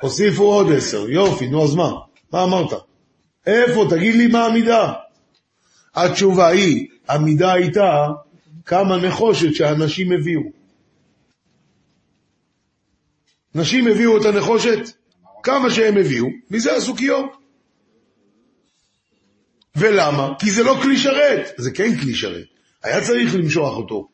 הוסיפו עוד עשר, יופי, נו אז מה? מה אמרת? איפה? תגיד לי מה המידה. התשובה היא, המידה הייתה כמה נחושת שהאנשים הביאו. נשים הביאו את הנחושת, כמה שהם הביאו, מזה עשו כיור. ולמה? כי זה לא כלי שרת. זה כן כלי שרת. היה צריך למשוח אותו.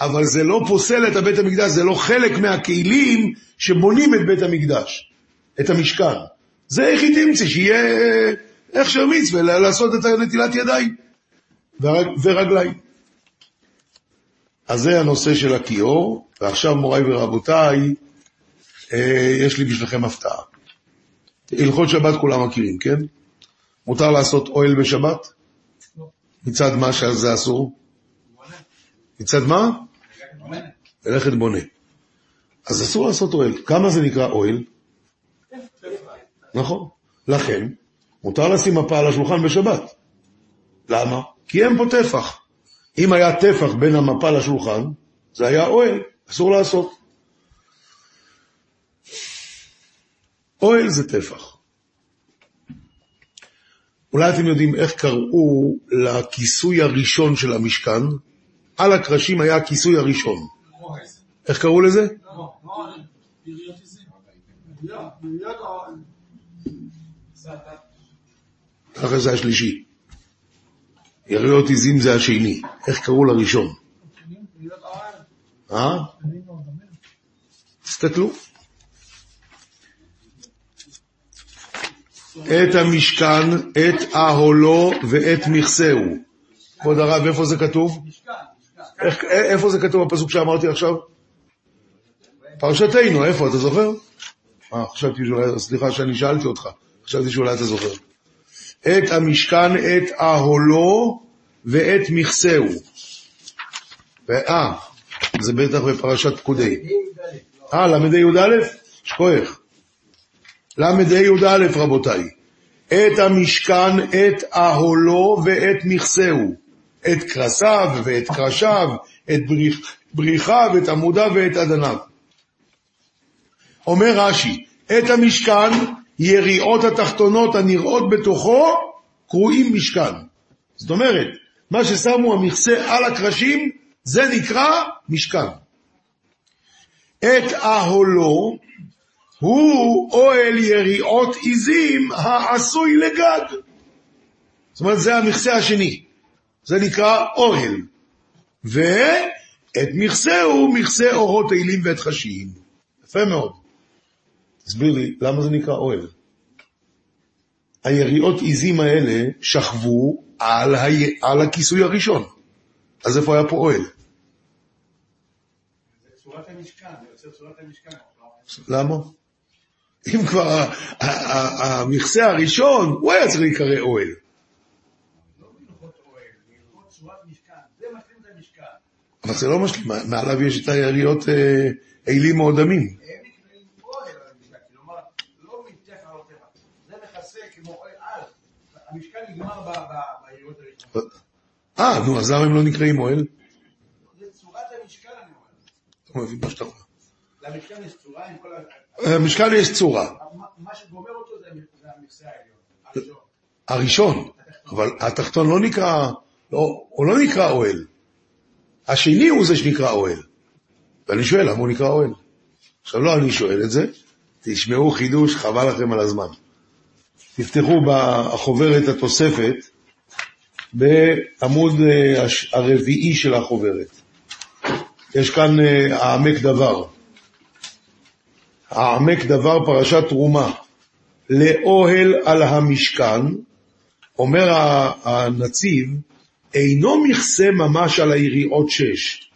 אבל זה לא פוסל את הבית המקדש, זה לא חלק מהכלים שבונים את בית המקדש, את המשכן. זה איך היא תמצא, שיהיה הכשר מצווה, ל- לעשות את נטילת ידיים ורג, ורגליים. אז זה הנושא של הכיור, ועכשיו מוריי ורבותיי, אה, יש לי בשבילכם הפתעה. הלכות שבת כולם מכירים, כן? מותר לעשות אוהל בשבת? מצד מה שזה אסור? מצד מה? מלאכת בונה. אז אסור לעשות אוהל. כמה זה נקרא אוהל? נכון. לכן, מותר לשים מפה על השולחן בשבת. למה? כי אין פה טפח. אם היה טפח בין המפה לשולחן, זה היה אוהל, אסור לעשות. אוהל זה טפח. אולי אתם יודעים איך קראו לכיסוי הראשון של המשכן? על הקרשים היה הכיסוי הראשון. איך קראו לזה? ככה זה השלישי. יריות עזים זה השני. איך קראו לראשון? אה? תסתכלו. את המשכן, את אהלו ואת מכסהו. כבוד הרב, איפה זה כתוב? איך, איפה זה כתוב בפסוק שאמרתי עכשיו? פרשתנו, איפה, אתה זוכר? אה, חשבתי שאולי, סליחה שאני שאלתי אותך, חשבתי שאולי אתה זוכר. את המשכן, את אהלו ואת מכסהו. אה, זה בטח בפרשת פקודי. אה, ל"ה י"א? שכוח. ל"ה י"א, רבותיי. את המשכן, את אהלו ואת מכסהו. את קרסיו ואת קרשיו, את בריח, בריחיו, את עמודיו ואת אדניו. אומר רש"י, את המשכן, יריעות התחתונות הנראות בתוכו, קרויים משכן. זאת אומרת, מה ששמו המכסה על הקרשים, זה נקרא משכן. את אהלו, הוא אוהל יריעות עיזים העשוי לגג. זאת אומרת, זה המכסה השני. זה נקרא אוהל. ואת מכסהו מכסה אורות תהילים ואת חשיים. יפה מאוד. תסביר לי, למה זה נקרא אוהל? היריעות עיזים האלה שכבו על, ה... על הכיסוי הראשון. אז איפה היה פה אוהל? זה צורת המשכן, זה יוצר צורת המשכן. למה? אם כבר המכסה הראשון, הוא היה צריך להיקרא אוהל. לא. אבל זה לא משלים, מעליו יש את היריעות אה, עילים או דמים. הם נקראים אוהל על המשכן, כלומר, לא מטפח לא טפח. זה מכסה כמו אוהל על. ביריעות הראשונות. אה, נו, אז למה הם לא נקראים אוהל? זה צורת המשכן, אני אומר. אתה מבין מה שאתה אומר. למשכן יש צורה עם כל ה... למשקל יש צורה. מה- שגומר אותו זה המכסה העליון. הראשון. הראשון, אבל התחתון לא נקרא, לא, הוא לא נקרא אוהל. השני הוא זה שנקרא אוהל. ואני שואל, למה הוא נקרא אוהל? עכשיו, לא אני שואל את זה, תשמעו חידוש, חבל לכם על הזמן. תפתחו בחוברת התוספת, בעמוד אה, הרביעי של החוברת. יש כאן אה, העמק דבר. העמק דבר פרשת תרומה. לאוהל על המשכן, אומר הנציב, אינו מכסה ממש על היריעות שש,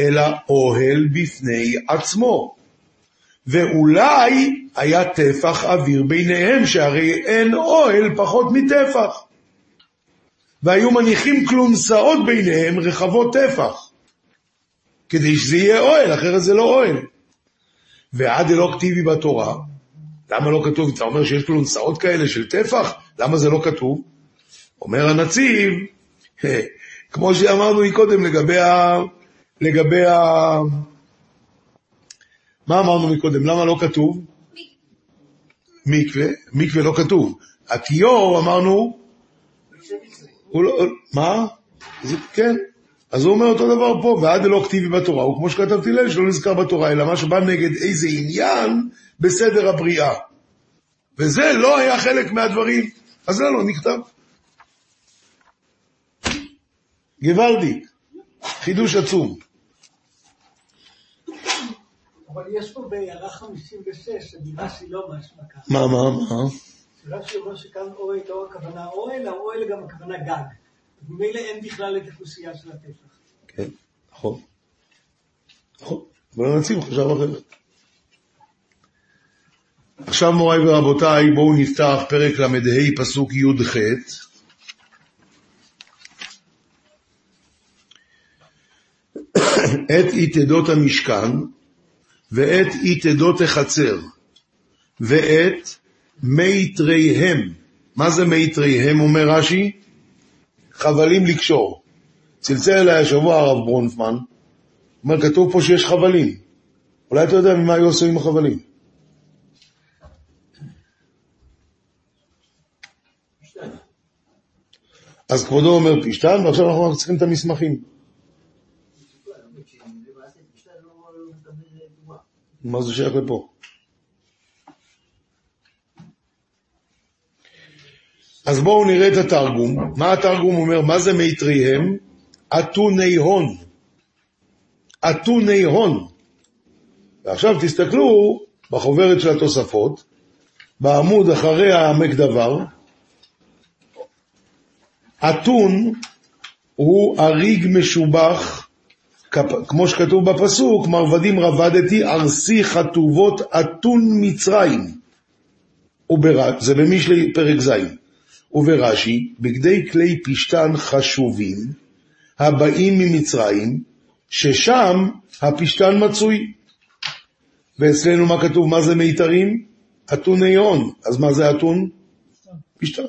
אלא אוהל בפני עצמו. ואולי היה טפח אוויר ביניהם, שהרי אין אוהל פחות מטפח. והיו מניחים כלונסאות ביניהם רחבות טפח, כדי שזה יהיה אוהל, אחרת זה לא אוהל. ועד דלא כתיבי בתורה, למה לא כתוב? אתה אומר שיש כלונסאות כאלה של טפח? למה זה לא כתוב? אומר הנציב, כמו שאמרנו מקודם לגבי ה... לגבי ה... מה אמרנו מקודם? למה לא כתוב? מקווה. מקווה לא כתוב. הכיור אמרנו, הוא לא, מה? זה, כן. אז הוא אומר אותו דבר פה, ועד דלא כתיבי בתורה, הוא כמו שכתבתי להם, שלא נזכר בתורה, אלא מה שבא נגד איזה עניין בסדר הבריאה. וזה לא היה חלק מהדברים, אז זה לא נכתב. גוואלדי, חידוש עצום. אבל יש פה בהערה 56, הדירה שהיא לא משמע ככה. מה, מה, מה? שאלה שאומר שכאן אוהל לא הכוונה אוהל, האוהל גם הכוונה גג. ממילא אין בכלל את הכוסייה של הטפח. כן, נכון. נכון. אבל הנציב חשב אחרת. עכשיו מוריי ורבותיי, בואו נפתח פרק ל"ה פסוק י"ח. את יתדות המשכן ואת יתדות החצר ואת מיתריהם. מה זה מיתריהם, אומר רש"י? חבלים לקשור. צלצל אליי השבוע הרב ברונפמן, אומר, כתוב פה שיש חבלים. אולי אתה יודע ממה היו עושים עם החבלים. אז כבודו אומר פשטן, ועכשיו אנחנו רק צריכים את המסמכים. מה זה שייך לפה? אז בואו נראה את התרגום. מה התרגום אומר? מה זה מיתריהם? אתוני הון. אתוני הון. ועכשיו תסתכלו בחוברת של התוספות, בעמוד אחרי העמק דבר, אתון הוא אריג משובח, כמו שכתוב בפסוק, מרבדים רבדתי, ארסי חטובות אתון מצרים. ובר... זה במשלי פרק ז'. וברש"י, בגדי כלי פשתן חשובים, הבאים ממצרים, ששם הפשתן מצוי. ואצלנו מה כתוב? מה זה מיתרים? אתוני הון. אז מה זה אתון? פשתן.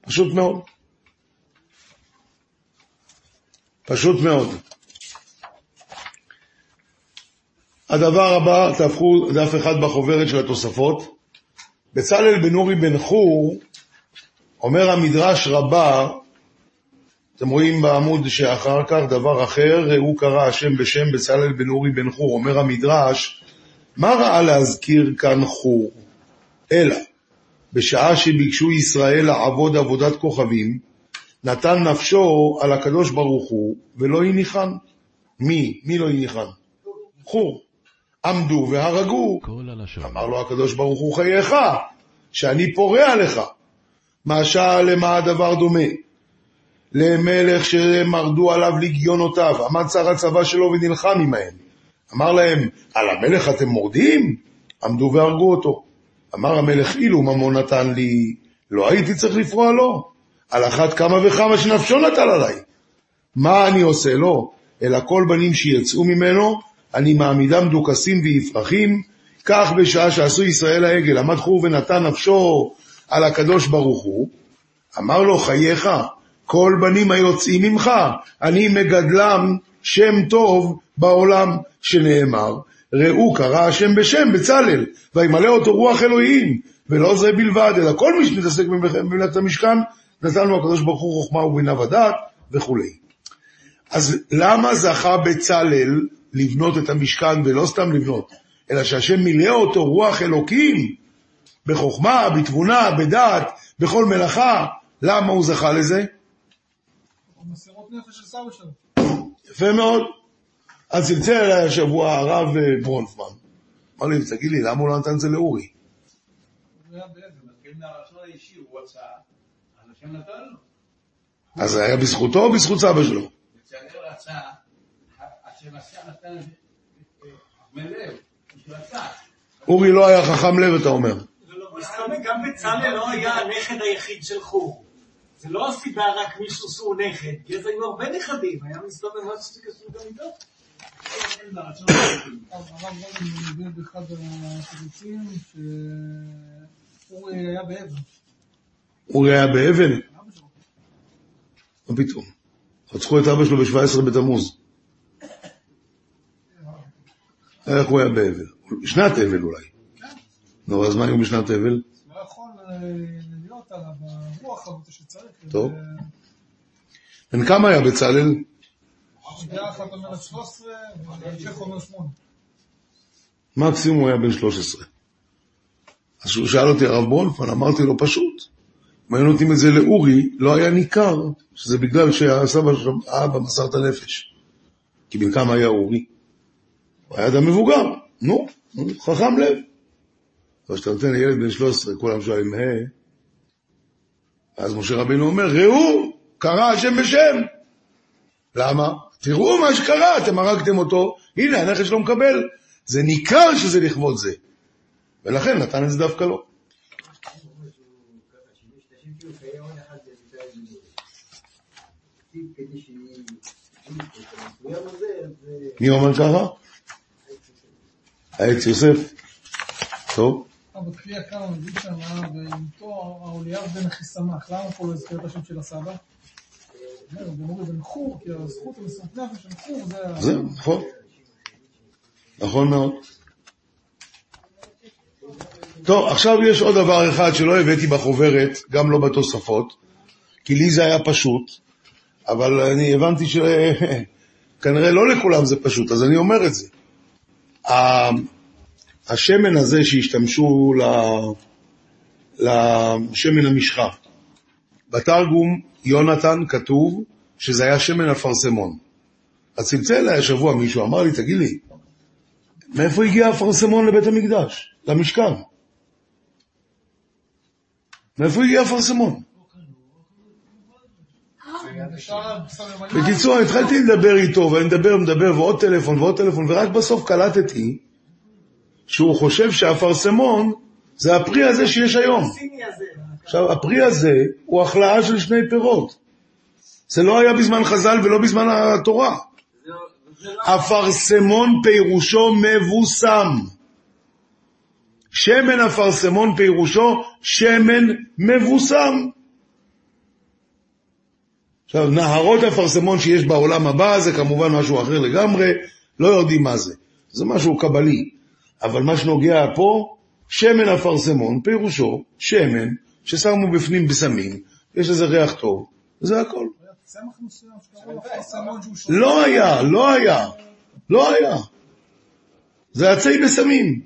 פשוט מאוד. פשוט מאוד. הדבר הבא, תהפכו דף אחד בחוברת של התוספות. בצלאל בן אורי בן חור, אומר המדרש רבה, אתם רואים בעמוד שאחר כך דבר אחר, הוא קרא השם בשם בצלאל בן אורי בן חור, אומר המדרש, מה ראה להזכיר כאן חור? אלא, בשעה שביקשו ישראל לעבוד עבודת כוכבים, נתן נפשו על הקדוש ברוך הוא, ולא הניחן. מי? מי לא הניחן? חור. עמדו והרגו. אמר לו הקדוש ברוך הוא חייך, שאני פורע לך. משל למה הדבר דומה? למלך שמרדו עליו לגיונותיו, עמד שר הצבא שלו ונלחם עמהם. אמר להם, על המלך אתם מורדים? עמדו והרגו אותו. אמר המלך, אילו ממון נתן לי, לא הייתי צריך לפרוע לו. על אחת כמה וכמה שנפשו נטל עליי. מה אני עושה לו? אלא כל בנים שיצאו ממנו, אני מעמידם דוכסים ויפרחים, כך בשעה שעשו ישראל העגל, עמד חור ונתן נפשו על הקדוש ברוך הוא, אמר לו, חייך, כל בנים היוצאים ממך, אני מגדלם שם טוב בעולם, שנאמר, ראו קרא השם בשם בצלאל, וימלא אותו רוח אלוהים, ולא זה בלבד, אלא כל מי שמתעסק במלאכת המשכן, נתן לו הקדוש ברוך הוא חוכמה ובינה ודעת וכולי. אז למה זכה בצלאל לבנות את המשכן, ולא סתם לבנות, אלא שהשם מילא אותו רוח אלוקים, בחוכמה, בתבונה, בדעת, בכל מלאכה, למה הוא זכה לזה? מסירות נפש של סבא שלו. יפה מאוד. אז צלצל אליי השבוע הרב אה, ברונפמן. אמר לי, תגיד לי, למה הוא לא נתן את זה לאורי? הוא היה באבל. מתחיל מהרצון האישי, הוא רצה, אז זה היה בזכותו או בזכות סבא שלו? אורי לא היה חכם לב, אתה אומר. גם בצלאל לא היה הנכד היחיד של חור. זה לא הסיבה רק מישהו שהוא נכד, כי אז היו הרבה נכדים, היה מסתובב משהו שקשור גם איתו. הרב גולדמן מביא באחד הקיבוצים שאורי היה באבל. אורי היה באבל? שלו. מה פתאום? רצחו את אבא שלו ב-17 בתמוז. איך הוא היה באבל? שנת אבל אולי. נו, אז מה היו בשנת אבל? לא יכול אה, להיות עליו הרוח הזאת שצריך. טוב. בן כמה היה בצלאל? ביחד אומר 13, והמשך אומר 8. מקסימום הוא היה בן 13. אז כשהוא שאל אותי הרב ברונפמן, אמרתי לו פשוט, אם היו נותנים את זה לאורי, לא היה ניכר שזה בגלל שהסבא של האבא מסר את הנפש. כי בן כמה היה אורי? הוא היה אדם מבוגר, נו, חכם לב. אבל כשאתה נותן לילד בן 13, כולם שואלים, היי, אז משה רבינו אומר, ראו, קרא השם בשם. למה? תראו מה שקרה, אתם הרגתם אותו, הנה הנכד שלו מקבל. זה ניכר שזה לכבוד זה. ולכן נתן את זה דווקא לו. מי אומר ככה? העץ יוסף. טוב. אבא כפי יקר מביא שם, ואיתו האוליאב בן אחיסמך, למה פה לא הזכיר את השם של הסבא? אומר, בן אורי בן חור, כי הזכות המסורת נפש של חור זה... ה- זהו, נכון. נכון מאוד. טוב, עכשיו יש עוד דבר אחד שלא הבאתי בחוברת, גם לא בתוספות, כי לי זה היה פשוט, אבל אני הבנתי שכנראה לא לכולם זה פשוט, אז אני אומר את זה. השמן הזה שהשתמשו לשמן המשחה, בתרגום יונתן כתוב שזה היה שמן אפרסמון. אז צלצל אליי השבוע מישהו, אמר לי, תגיד לי, מאיפה הגיע אפרסמון לבית המקדש, למשכן? מאיפה הגיע אפרסמון? בקיצור, אני התחלתי לדבר איתו, ואני מדבר, מדבר, ועוד טלפון, ועוד טלפון, ורק בסוף קלטתי שהוא חושב שהאפרסמון זה הפרי הזה שיש היום. עכשיו, הפרי הזה הוא החלאה של שני פירות. זה לא היה בזמן חז"ל ולא בזמן התורה. זה לא- אפרסמון פירושו מבוסם. שמן אפרסמון פירושו שמן מבוסם. עכשיו, נהרות אפרסמון שיש בעולם הבא זה כמובן משהו אחר לגמרי, לא יודעים מה זה. זה משהו קבלי. אבל מה שנוגע פה, שמן אפרסמון פירושו שמן ששמו בפנים בשמים, יש לזה ריח טוב, זה הכל. לא היה, לא היה, לא היה. זה עצי בשמים.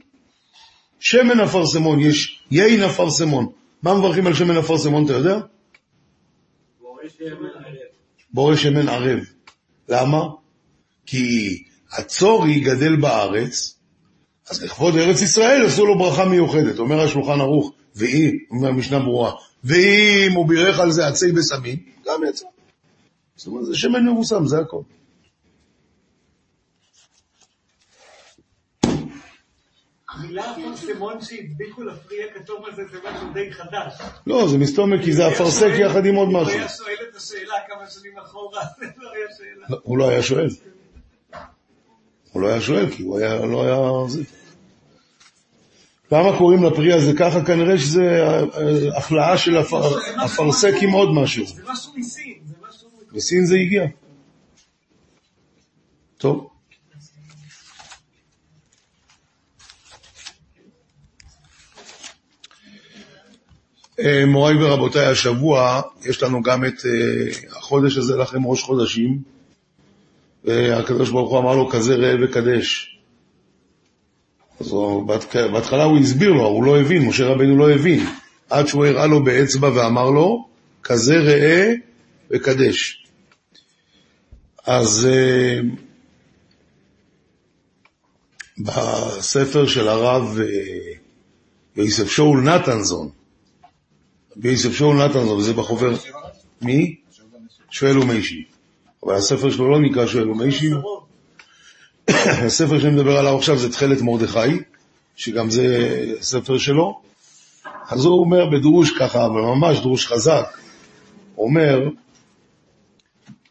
שמן אפרסמון, יש יין אפרסמון. מה מברכים על שמן אפרסמון, אתה יודע? בורא שמן ערב. למה? כי הצורי גדל בארץ, אז לכבוד ארץ ישראל עשו לו ברכה מיוחדת. אומר השולחן ערוך, ואם, אומר המשנה ברורה, ואם הוא בירך על זה עצי בשמים, גם יצא. זאת אומרת, זה שמן מבוסם, זה הכל. המילה אפרסמון שהדביקו לפרי הכתום הזה זה משהו די חדש. לא, זה מסתומק כי זה אפרסק יחד עם עוד הוא משהו. היה שואל את השאלה כמה שנים אחורה, זה לא היה שאלה. לא, הוא לא היה שואל. הוא לא היה שואל, כי הוא היה, לא היה... זה. למה קוראים לפרי הזה ככה? כנראה שזה אה, החלאה של אפר- אפרסק עם עוד משהו. זה משהו מסין. בסין זה הגיע. טוב. מוריי ורבותיי, השבוע יש לנו גם את אה, החודש הזה לכם ראש חודשים. והקדוש ברוך הוא אמר לו, כזה ראה וקדש. אז הוא, בהתחלה הוא הסביר לו, הוא לא הבין, משה רבנו לא הבין, עד שהוא הראה לו באצבע ואמר לו, כזה ראה וקדש. אז אה, בספר של הרב אה, יוסף שאול נתנזון, רבי יוסף שאול נתנזון, וזה בחובר, מי? שואל ומיישי. אבל הספר שלו לא נקרא שואל ומיישי, הספר שאני מדבר עליו עכשיו זה תכלת מרדכי, שגם זה ספר שלו. אז הוא אומר בדרוש ככה, אבל ממש דרוש חזק, אומר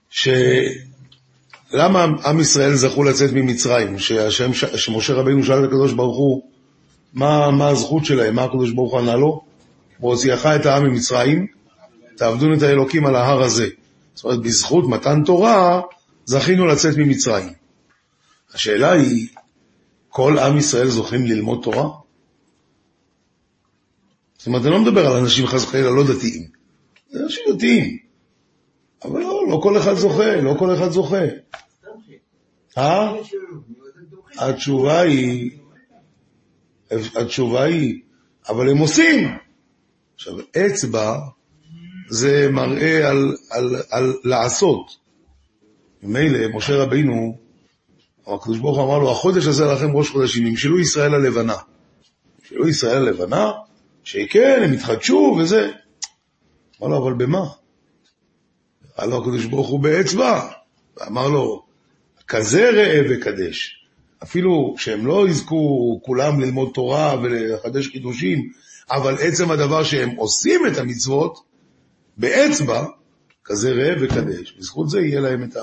שלמה עם ישראל זכו לצאת ממצרים, שהשם, שמשה רבינו שאל את הקדוש ברוך הוא, מה, מה הזכות שלהם, מה הקדוש ברוך הוא ענה לו? והוציאך את העם ממצרים, תעבדון את האלוקים על ההר הזה. זאת אומרת, בזכות מתן תורה, זכינו לצאת ממצרים. השאלה היא, כל עם ישראל זוכים ללמוד תורה? זאת אומרת, אני לא מדבר על אנשים חס וחלילה לא דתיים. זה אנשים דתיים. אבל לא, לא כל אחד זוכה, לא כל אחד זוכה. אה? התשובה היא, התשובה היא, אבל הם עושים. עכשיו, אצבע זה מראה על, על, על לעשות. ממילא, משה רבינו, הקדוש ברוך הוא אמר לו, החודש הזה לכם ראש חודשים, ימשלו ישראל הלבנה. ימשלו ישראל הלבנה, שכן, הם יתחדשו וזה. אמר לו, אבל במה? אמר לו הקדוש ברוך הוא באצבע, ואמר לו, כזה ראה וקדש. אפילו שהם לא יזכו כולם ללמוד תורה ולחדש חידושים, אבל עצם הדבר שהם עושים את המצוות, באצבע, כזה ראה וקדש. בזכות זה יהיה להם את, ה,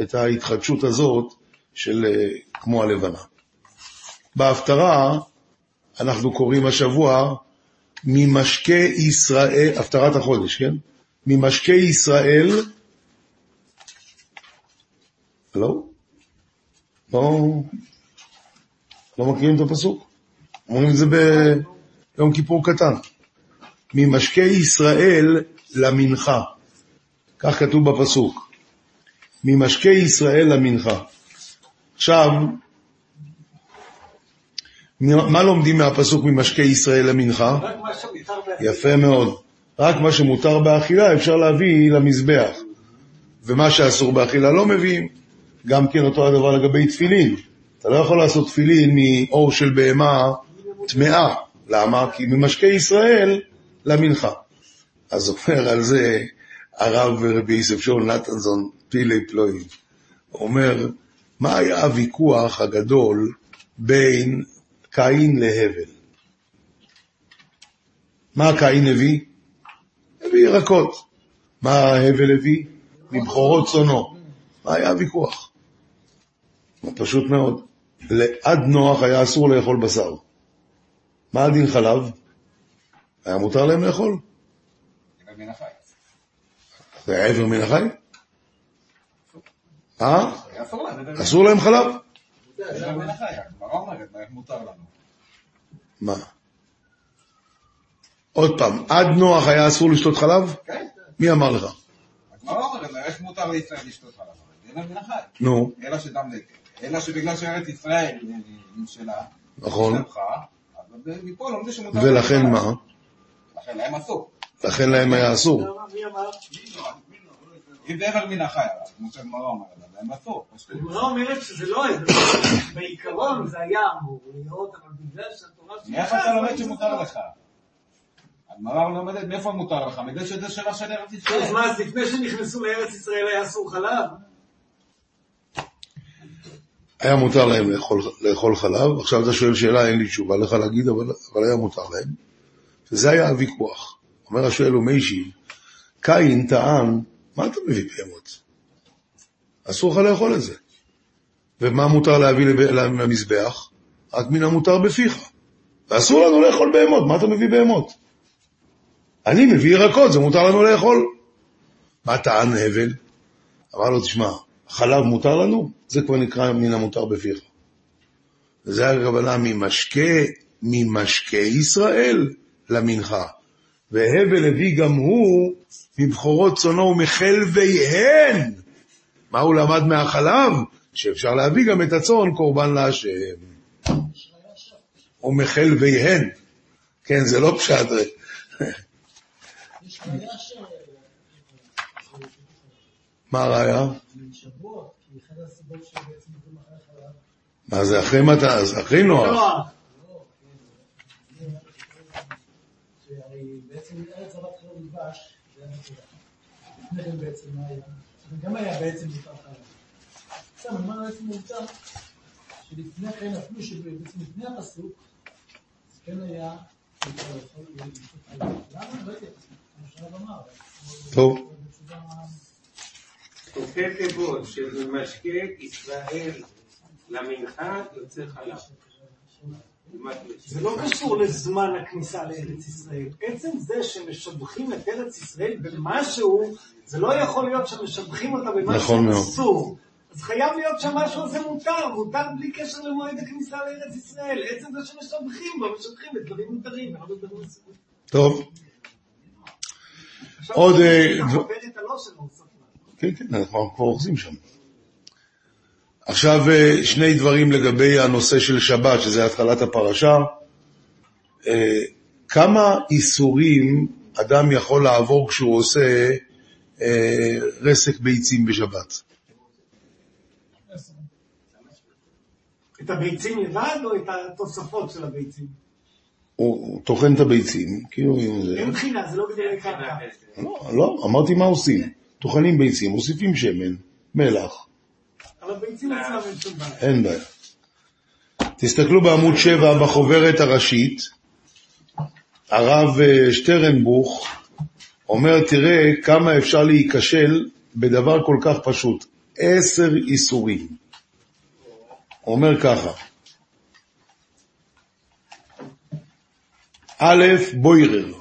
את ההתחדשות הזאת של אה, כמו הלבנה. בהפטרה אנחנו קוראים השבוע ממשקי ישראל, הפטרת החודש, כן? ממשקי ישראל, לא? לא, לא מכירים את הפסוק? אומרים את זה ביום כיפור קטן. ממשקי ישראל למנחה. כך כתוב בפסוק. ממשקי ישראל למנחה. עכשיו, מה לומדים מהפסוק ממשקי ישראל למנחה? יפה מאוד. רק מה שמותר באכילה אפשר להביא למזבח. ומה שאסור באכילה לא מביאים. גם כן אותו הדבר לגבי תפילין. אתה לא יכול לעשות תפילין מאור של בהמה טמאה. למה? כי ממשקי ישראל למנחה. אז אומר על זה הרב רבי יוסף שאול נתנזון, פילי פלואים. אומר, מה היה הוויכוח הגדול בין קין להבל? מה קין הביא? הביא ירקות. מה הבל הביא? מבכורות צונו. מה היה הוויכוח? פשוט מאוד. עד נוח היה אסור לאכול בשר. מה הדין חלב? היה מותר להם לאכול. זה היה עבר מן החי? אה? אסור להם, חלב? מה? עוד פעם, עד נוח היה אסור לשתות חלב? כן. מי אמר לך? הגמרא אומרת, איך מותר לישראל לשתות חלב? מן החי. נו, אלא שדם לקט. אלא שבגלל שארץ ישראל היא שלה, נכון. מפה לומדים שמותר... ולכן. מה? לכן להם אסור. לכן להם היה אסור. אם זה עבר מן החי, כמו שהגמרא אומרת, להם אסור. הגמרא אומרת שזה לא עבר. בעיקרון זה היה אמור להיות, אבל בגלל שהתורה מאיפה אתה לומד שמותר לך? הגמרא לומדת מאיפה מותר לך? בגלל שזה שלה של ארץ אז ישראל. מה, אז לפני שנכנסו לארץ ישראל היה אסור חלב? היה מותר להם לאכול, לאכול חלב, עכשיו אתה שואל שאלה, אין לי תשובה לך להגיד, אבל, אבל היה מותר להם. וזה היה הוויכוח. אומר השואל ומיישי, קין טען, מה אתה מביא בהמות? אסור לך לאכול את זה. ומה מותר להביא לב- למזבח? רק מן המותר בפיך. ואסור לנו לאכול בהמות, מה אתה מביא בהמות? אני מביא ירקות, זה מותר לנו לאכול. מה טען הבל? אמר לו, תשמע, חלב מותר לנו? זה כבר נקרא מן המותר בפיך. זה הכוונה ממשקה, ממשקה ישראל למנחה. והבל הביא גם הוא מבכורות צונו ומחלביהן. מה הוא למד מהחלב? שאפשר להביא גם את הצאן קורבן להשם. ומחלביהן. כן, זה לא פשט. מה הראיה? שבועות, כי אחד הסיבות שבעצם עוברים אחרי חלב, מה זה אחרי מתי? זה אחרי נוח. גם היה בעצם מותר. סתם, אני אומר בעצם שלפני כן, אפילו שבעצם לפני הפסוק, כן היה. טוב. חוקי תיבות של משקה ישראל למנחה יוצא חלב. זה לא קשור לזמן הכניסה לארץ ישראל. עצם זה שמשבחים את ארץ ישראל במשהו, זה לא יכול להיות שמשבחים אותה נכון במשהו מאוד. אסור. אז חייב להיות שהמשהו הזה מותר, מותר בלי קשר למועד הכניסה לארץ ישראל. עצם זה שמשבחים בה, משבחים בדברים מותרים, ולא בדברים אסורים. טוב, עכשיו, עוד, כן, כן, אנחנו כבר אוחזים שם. עכשיו אה, שני דברים לגבי הנושא של שבת, שזה התחלת הפרשה. אה, כמה איסורים אדם יכול לעבור כשהוא עושה אה, רסק ביצים בשבת? את הביצים לבד או את התוספות של הביצים? הוא טוחן את הביצים, כאילו. אין בחינה, זה לא גדולי קרקע. לא, לא, אמרתי מה עושים. טוחנים ביצים, מוסיפים שמן, מלח, על הביצים עצמם אין שום בעיה. אין בעיה. תסתכלו בעמוד 7 בחוברת הראשית, הרב אה, שטרנבוך אומר, תראה כמה אפשר להיכשל בדבר כל כך פשוט. עשר איסורים. הוא אומר ככה, א', בוירר.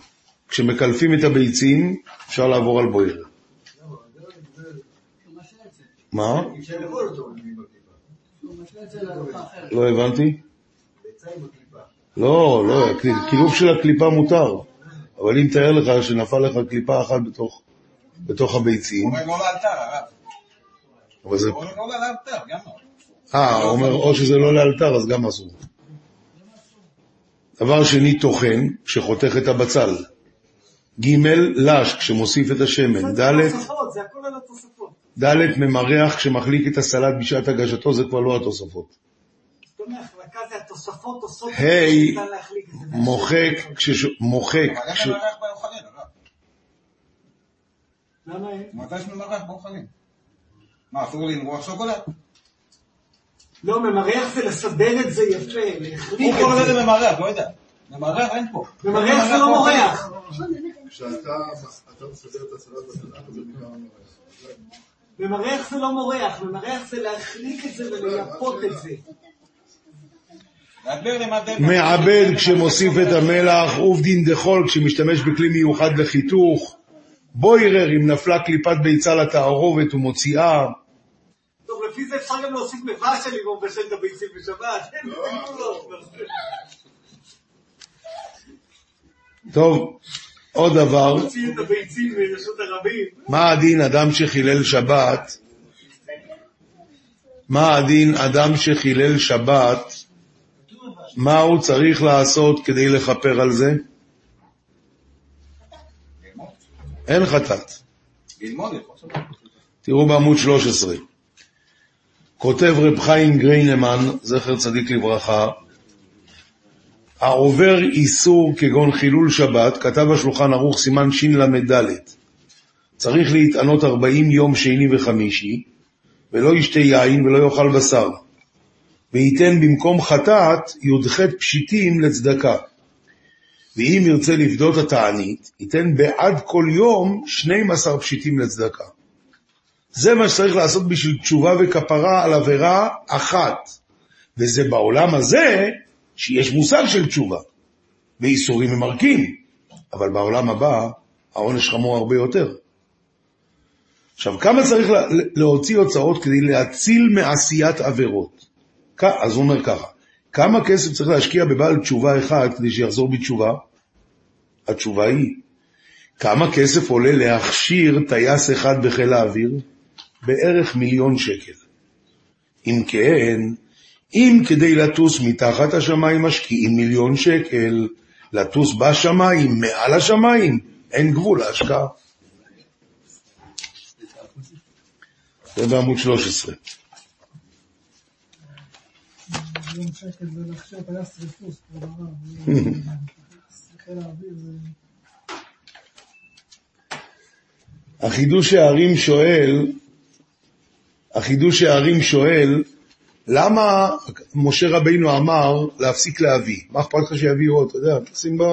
כשמקלפים את הביצים, אפשר לעבור על בוירר. מה? לא הבנתי. לא, לא, קילוף של הקליפה מותר. אבל אם תאר לך שנפל לך קליפה אחת בתוך, בתוך הביצים, אומר לא לאלתר, הרב. אבל זה... לא לאלתר, גם לא. אה, אומר, או שזה לא לאלתר, אז גם אסור. דבר שני, טוחן, שחותך את הבצל. ג' לש, כשמוסיף את השמן. ד' זה הכל על התוספות. ד' ממרח, כשמחליק את הסלט בשעת הגשתו, זה כבר לא התוספות. זה את זה. מוחק. מוחק, אין? מתי יש ממרח באוכלים? מה, אסור למרוח שוקולד? לא, ממרח זה לסדר את זה יפה, להחליק הוא קורא את לזה זה. ממרח, לא יודע. ממרח אין פה. ממרח זה לא מורח. כשאתה מסדר את הסלט בסלט, זה נקרא ממרח זה לא מורח, ממרח זה להחליק את זה ולייפות את זה. מעבד כשמוסיף את המלח, עובדין דחול כשמשתמש בכלי מיוחד לחיתוך, בוירר אם נפלה קליפת ביצה לתערובת ומוציאה, טוב, לפי זה אפשר גם להוסיף מבשל אם הוא מבשל את הביצים בשבת. גבולות. טוב, עוד דבר, הביצים מרשות הרבים. מה הדין אדם שחילל שבת מה הדין אדם שחילל שבת, מה הוא צריך לעשות כדי לכפר על זה? אין חטאת. תראו בעמוד 13. כותב רב חיים גריינמן, זכר צדיק לברכה, העובר איסור כגון חילול שבת, כתב השולחן ערוך סימן של"ד, צריך להתענות 40 יום שני וחמישי, ולא ישתה יין ולא יאכל בשר, וייתן במקום חטאת י"ח פשיטים לצדקה. ואם ירצה לפדות התענית, ייתן בעד כל יום 12 פשיטים לצדקה. זה מה שצריך לעשות בשביל תשובה וכפרה על עבירה אחת. וזה בעולם הזה שיש מושג של תשובה. ואיסורים ממרקים, אבל בעולם הבא העונש חמור הרבה יותר. עכשיו, כמה צריך לה- להוציא הוצאות כדי להציל מעשיית עבירות? אז הוא אומר ככה, כמה כסף צריך להשקיע בבעל תשובה אחד כדי שיחזור בתשובה? התשובה היא, כמה כסף עולה להכשיר טייס אחד בחיל האוויר? בערך מיליון שקל. אם כן, אם כדי לטוס מתחת השמיים משקיעים מיליון שקל, לטוס בשמיים, מעל השמיים, אין גבול להשקעה. זה בעמוד 13. מיליון שקל זה להכשיר טייס ריסוס, כבוד הרב. חיל האוויר זה... החידוש הערים שואל, החידוש הערים שואל, למה משה רבינו אמר להפסיק להביא? מה אכפת לך שיביאו עוד? אתה יודע, תשים ב...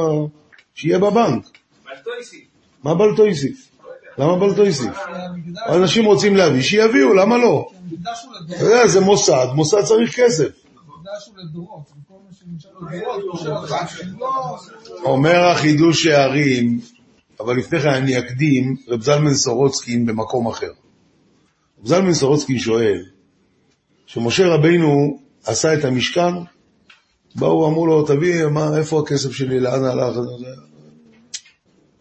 שיהיה בבנק. מה בלטו יוסיף? למה בלטו? המקדש אנשים רוצים להביא, שיביאו, למה לא? אתה יודע, זה מוסד, מוסד צריך כסף. אומר החידוש הערים, אבל לפני כן אני אקדים, רב זלמן סורוצקין במקום אחר. רב זלמן סורוצקין שואל, שמשה רבינו עשה את המשכן, באו, אמרו לו, תביא, מה, איפה הכסף שלי, לאן הלך?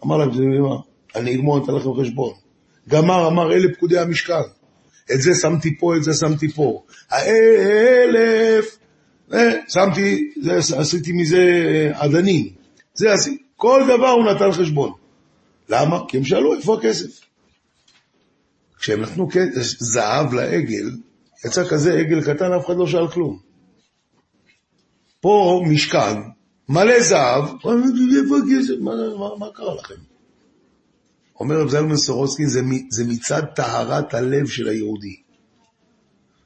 אמר להם, אתם יודעים מה, אני אגמור, אתן לכם חשבון. גמר, אמר, אלה פקודי המשכן. את זה שמתי פה, את זה שמתי פה. האלף, אה, שמתי, עשיתי מזה אה, אדנים. זה עשיתי. כל דבר הוא נתן חשבון. למה? כי הם שאלו איפה הכסף. כשהם נתנו זהב לעגל, יצא כזה עגל קטן, אף אחד לא שאל כלום. פה משכן, מלא זהב? מה, קרה לכם? אומר רב זלמן סורוצקין, זה, זה מצד טהרת הלב של היהודי.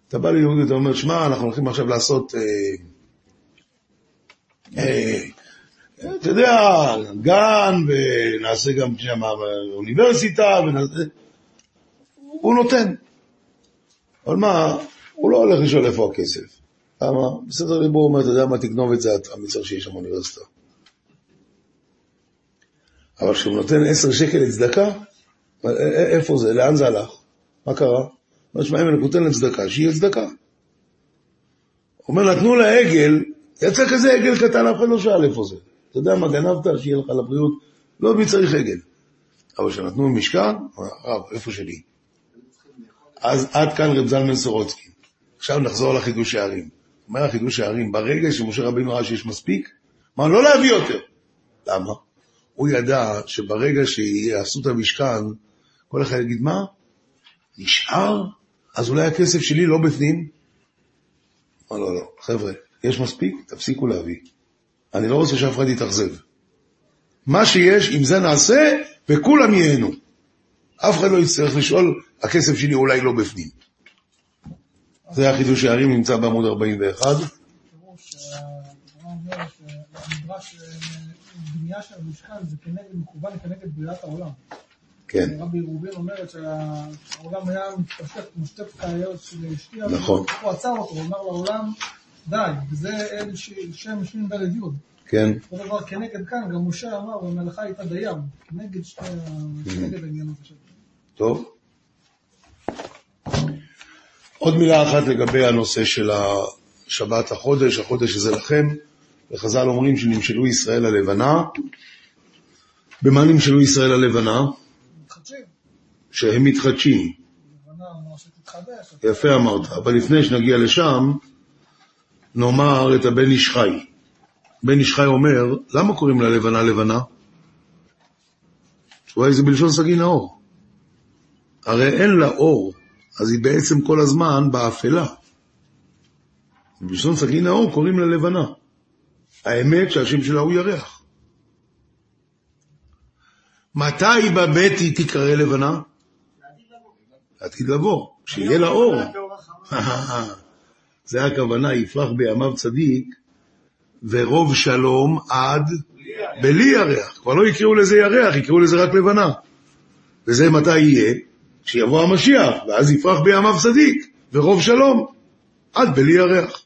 אתה בא ליהודי, אתה אומר, שמע, אנחנו הולכים עכשיו לעשות, אה, אה, אתה יודע, גן, ונעשה גם שם אוניברסיטה. הוא נותן. אבל מה, הוא לא הולך לשאול איפה הכסף. למה? בסדר ליבו הוא אומר, אתה יודע מה, תגנוב את זה, אתה מצטער שיש שם אוניברסיטה. אבל כשהוא נותן עשר שקל לצדקה, איפה זה? לאן זה הלך? מה קרה? אומר, שמע, אם אני נותן לצדקה, שיהיה צדקה. הוא אומר, נתנו לעגל, יצא כזה עגל קטן, אף אחד לא שאל איפה זה. אתה יודע מה, גנבת, שיהיה לך לבריאות, לא מי צריך עגל. אבל כשנתנו הוא אמר, איפה שלי? אז עד כאן רב זלמן סורוצקין. עכשיו נחזור לחידוש הערים. אומר החידוש הערים, ברגע שמשה רבינו ראה שיש מספיק, אמר לא להביא יותר. למה? הוא ידע שברגע שיעשו את המשכן, כל אחד יגיד, מה? נשאר? אז אולי הכסף שלי לא בפנים? אמר לא, לא, חבר'ה, יש מספיק, תפסיקו להביא. אני לא רוצה שאף אחד יתאכזב. מה שיש, עם זה נעשה, וכולם ייהנו. אף אחד לא יצטרך לשאול, הכסף שלי אולי לא בפנים. זה החידוש הערים, נמצא בעמוד 41. פירוש שהגמרא אומרת שהמדרש אה, בנייה של המשכן זה כנגד, מכוון כנגד בריאת העולם. כן, רבי ראובן אומרת שהעולם היה מתפשט כמו שתי פקאיות של שתייה, נכון. הוא עצר אותו, הוא אמר לעולם, די, וזה שם שין דלת י'. כן. אותו דבר כנגד כאן, גם משה אמר, ומלאכה הייתה דיין, כנגד שתי כנגד העניין הזה. טוב. עוד מילה אחת לגבי הנושא של שבת החודש, החודש הזה לכם. וחז"ל אומרים שנמשלו ישראל הלבנה. במה נמשלו ישראל הלבנה? מתחדשים. שהם מתחדשים. יפה אמרת, אבל לפני שנגיע לשם, נאמר את הבן איש חי. בן איש חי אומר, למה קוראים לה לבנה לבנה? התשובה היא זה בלשון סגי נאור. הרי אין לה אור, אז היא בעצם כל הזמן באפלה. בלשון סגי נאור קוראים לה לבנה. האמת שהשם שלה הוא ירח. מתי בבית היא תיקרא לבנה? לעתיד לבוא, שיהיה לה אור. זה הכוונה, יפרח בימיו צדיק, ורוב שלום עד בלי ירח. כבר לא יקראו לזה ירח, יקראו לזה רק לבנה. וזה מתי יהיה? כשיבוא המשיח, ואז יפרח בימיו צדיק, ורוב שלום עד בלי ירח.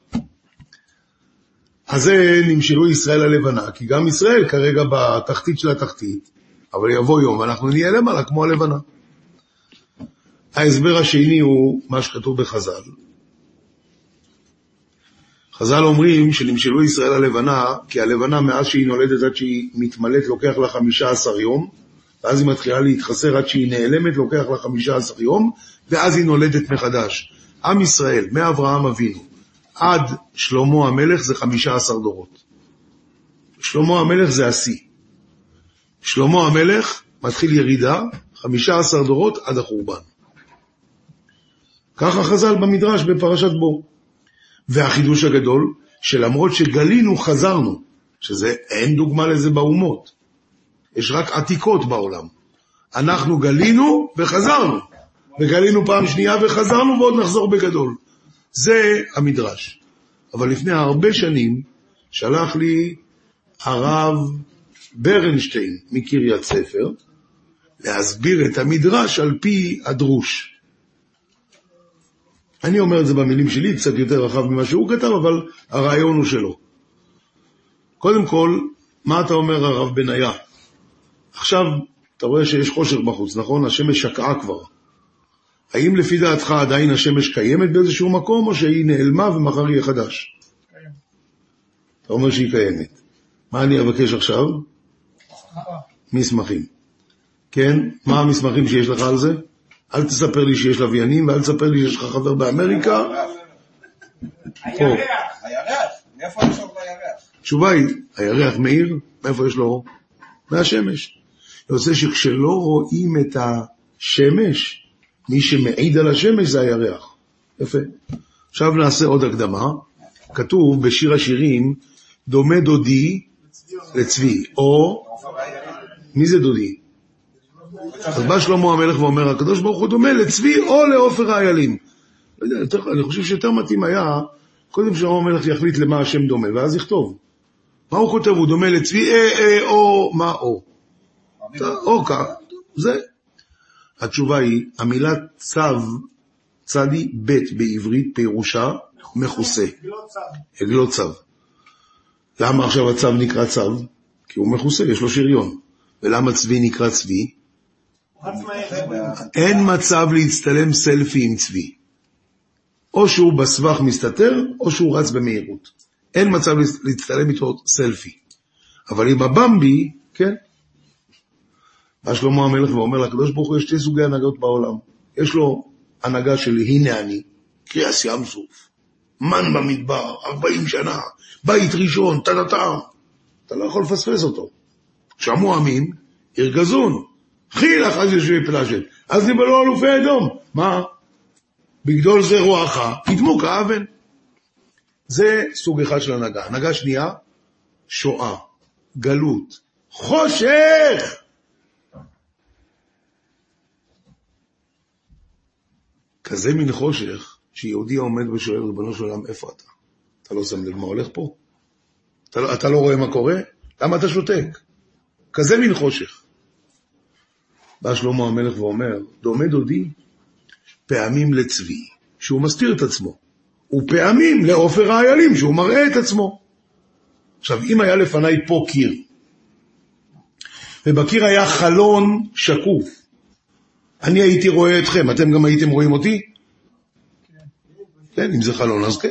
אז זה נמשלו ישראל הלבנה, כי גם ישראל כרגע בתחתית של התחתית, אבל יבוא יום ואנחנו נהיה למעלה כמו הלבנה. ההסבר השני הוא מה שכתוב בחז"ל. חז"ל אומרים שנמשלו ישראל הלבנה, כי הלבנה מאז שהיא נולדת עד שהיא מתמלאת לוקח לה חמישה עשר יום, ואז היא מתחילה להתחסר עד שהיא נעלמת, לוקח לה חמישה עשר יום, ואז היא נולדת מחדש. עם ישראל, מאברהם אבינו עד שלמה המלך זה חמישה עשר דורות. שלמה המלך זה השיא. שלמה המלך מתחיל ירידה, חמישה עשר דורות עד החורבן. ככה חז"ל במדרש בפרשת בו. והחידוש הגדול, שלמרות שגלינו חזרנו, שזה אין דוגמה לזה באומות. יש רק עתיקות בעולם. אנחנו גלינו וחזרנו, וגלינו פעם שנייה וחזרנו ועוד נחזור בגדול. זה המדרש. אבל לפני הרבה שנים שלח לי הרב ברנשטיין מקריית ספר להסביר את המדרש על פי הדרוש. אני אומר את זה במילים שלי, קצת יותר רחב ממה שהוא כתב, אבל הרעיון הוא שלו. קודם כל, מה אתה אומר הרב בניה? עכשיו, אתה רואה שיש חושך בחוץ, נכון? השמש שקעה כבר. האם לפי דעתך עדיין השמש קיימת באיזשהו מקום, או שהיא נעלמה ומחר יהיה חדש? קיים. אתה אומר שהיא קיימת. מה אני אבקש עכשיו? מסמכים. כן? מה המסמכים שיש לך על זה? אל תספר לי שיש לוויינים, ואל תספר לי שיש לך חבר באמריקה. פה. הירח, מאיפה יש אור לירח? התשובה היא, הירח מאיר, מאיפה יש לו אור? מהשמש. יוצא שכשלא רואים את השמש, מי שמעיד על השמש זה הירח. יפה. עכשיו נעשה עוד הקדמה. כתוב בשיר השירים, דומה דודי לצבי, או... מי זה דודי? אז בא שלמה המלך ואומר, הקדוש ברוך הוא דומה לצבי או לעופר האיילים. לא אני חושב שיותר מתאים היה, קודם שלמה המלך יחליט למה השם דומה, ואז יכתוב. מה הוא כותב? הוא דומה לצבי, אה, אה, או, מה או? או כך, זה. התשובה היא, המילה צו, צדי ב' בעברית, פירושה מכוסה. עגלות צו. למה עכשיו הצו נקרא צו? כי הוא מכוסה, יש לו שריון. ולמה צבי נקרא צבי? אין מצב להצטלם סלפי עם צבי. או שהוא בסבך מסתתר, או שהוא רץ במהירות. אין מצב להצטלם איתו סלפי. אבל עם הבמבי, כן. בא שלמה המלך ואומר לקדוש ברוך הוא, יש שתי סוגי הנהגות בעולם. יש לו הנהגה של הנה אני, קריאס ים סוף, מן במדבר, 40 שנה, בית ראשון, טה-טה-טה. אתה לא יכול לפספס אותו. שמעו עמים, ירגזון, חילך אז יושבי פלשת, אז נבלו אלופי אדום. מה? בגדול זה רועך, ידמו כאבן. זה סוג אחד של הנהגה. הנהגה שנייה, שואה, גלות, חושך. כזה מין חושך, שיהודי עומד ושואל, ריבונו של עולם, איפה אתה? אתה לא שם לב מה הולך פה? אתה לא, אתה לא רואה מה קורה? למה אתה שותק? כזה מין חושך. בא שלמה המלך ואומר, דומה דודי פעמים לצבי, שהוא מסתיר את עצמו, ופעמים לעופר האיילים, שהוא מראה את עצמו. עכשיו, אם היה לפניי פה קיר, ובקיר היה חלון שקוף, אני הייתי רואה אתכם, אתם גם הייתם רואים אותי? כן, אם זה חלון אז כן.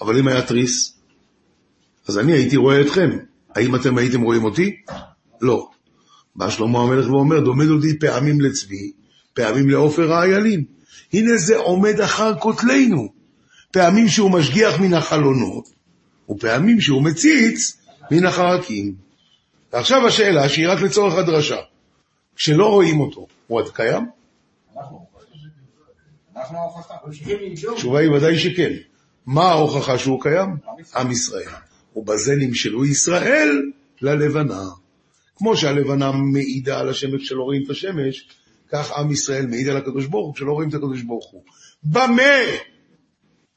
אבל אם היה תריס, אז אני הייתי רואה אתכם. האם אתם הייתם רואים אותי? לא. בא שלמה המלך ואומר, דומה דודי פעמים לצבי, פעמים לעופר האיילים. הנה זה עומד אחר כותלנו. פעמים שהוא משגיח מן החלונות, ופעמים שהוא מציץ מן החרקים. ועכשיו השאלה, שהיא רק לצורך הדרשה, כשלא רואים אותו, הוא עוד קיים? התשובה היא ודאי שכן. מה ההוכחה שהוא קיים? עם ישראל. ובזה נמשלו ישראל ללבנה. כמו שהלבנה מעידה על השמש כשלא רואים את השמש, כך עם ישראל מעיד על הקדוש ברוך הוא כשלא רואים את הקדוש ברוך הוא. במה?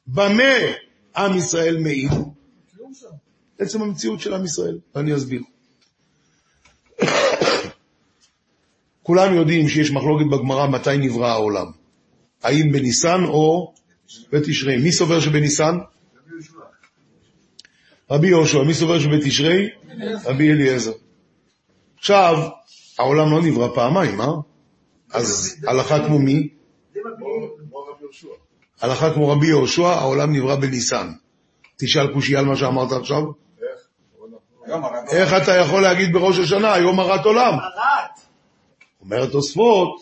במה עם ישראל מעיד? עצם המציאות של עם ישראל, ואני אסביר. כולם יודעים שיש מחלוקת בגמרא מתי נברא העולם. האם בניסן או בתשרי. מי סובר שבניסן? רבי יהושע. מי סובר שבתשרי? רבי אליעזר. עכשיו, העולם לא נברא פעמיים, אה? אז הלכה כמו מי? הלכה כמו רבי יהושע, העולם נברא בניסן. תשאל קושי על מה שאמרת עכשיו. היום. איך אתה יכול להגיד בראש השנה, יום הרת עולם? אומר תוספות,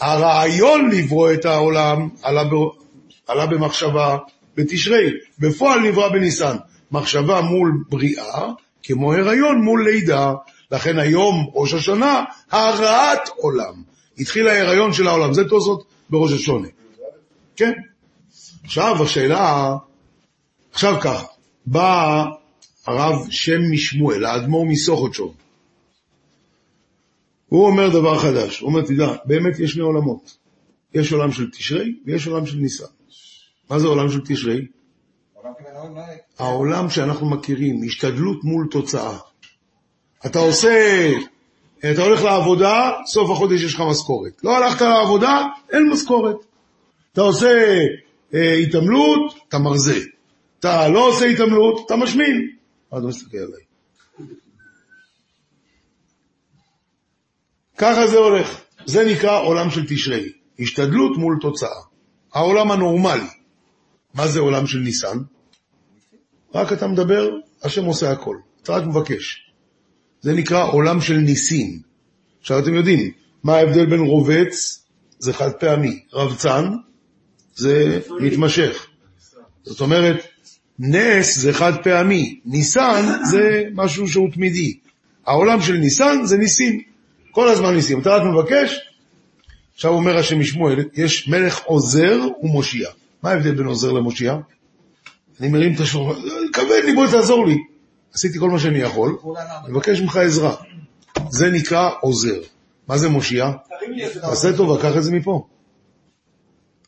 הרעיון לברוא את העולם. עלה במחשבה בתשרי, בפועל נברא בניסן. מחשבה מול בריאה, כמו הריון מול לידה. לכן היום, ראש השנה, הרעת עולם. התחיל ההיריון של העולם, זה תוספות בראש השונה. כן. עכשיו השאלה, עכשיו ככה, בא הרב שם משמואל, האדמו"ר מסוכותשוב. הוא אומר דבר חדש, הוא אומר, תדע, באמת יש שני עולמות. יש עולם של תשרי ויש עולם של ניסן. מה זה עולם של תשרי? העולם שאנחנו מכירים, השתדלות מול תוצאה. אתה עושה, אתה הולך לעבודה, סוף החודש יש לך משכורת. לא הלכת לעבודה, אין משכורת. אתה עושה אה, התעמלות, אתה מרזה. אתה לא עושה התעמלות, אתה משמין. מה אתה מסתכל עליי? ככה זה הולך. זה נקרא עולם של תשרי. השתדלות מול תוצאה. העולם הנורמלי. מה זה עולם של ניסן? רק אתה מדבר, השם עושה הכל. אתה רק מבקש. זה נקרא עולם של ניסים. עכשיו אתם יודעים, מה ההבדל בין רובץ, זה חד פעמי, רבצן, זה מתמשך. זאת אומרת, נס זה חד פעמי, ניסן זה משהו שהוא תמידי. העולם של ניסן זה ניסים, כל הזמן ניסים. אתה רק מבקש, עכשיו אומר השם משמואל, יש מלך עוזר ומושיע. מה ההבדל בין עוזר למושיע? אני מרים את השור, כבד לי, בוא תעזור לי. עשיתי כל מה שאני יכול, מבקש ממך עזרה. זה נקרא עוזר. מה זה מושיע? תעשה טובה, קח את זה מפה.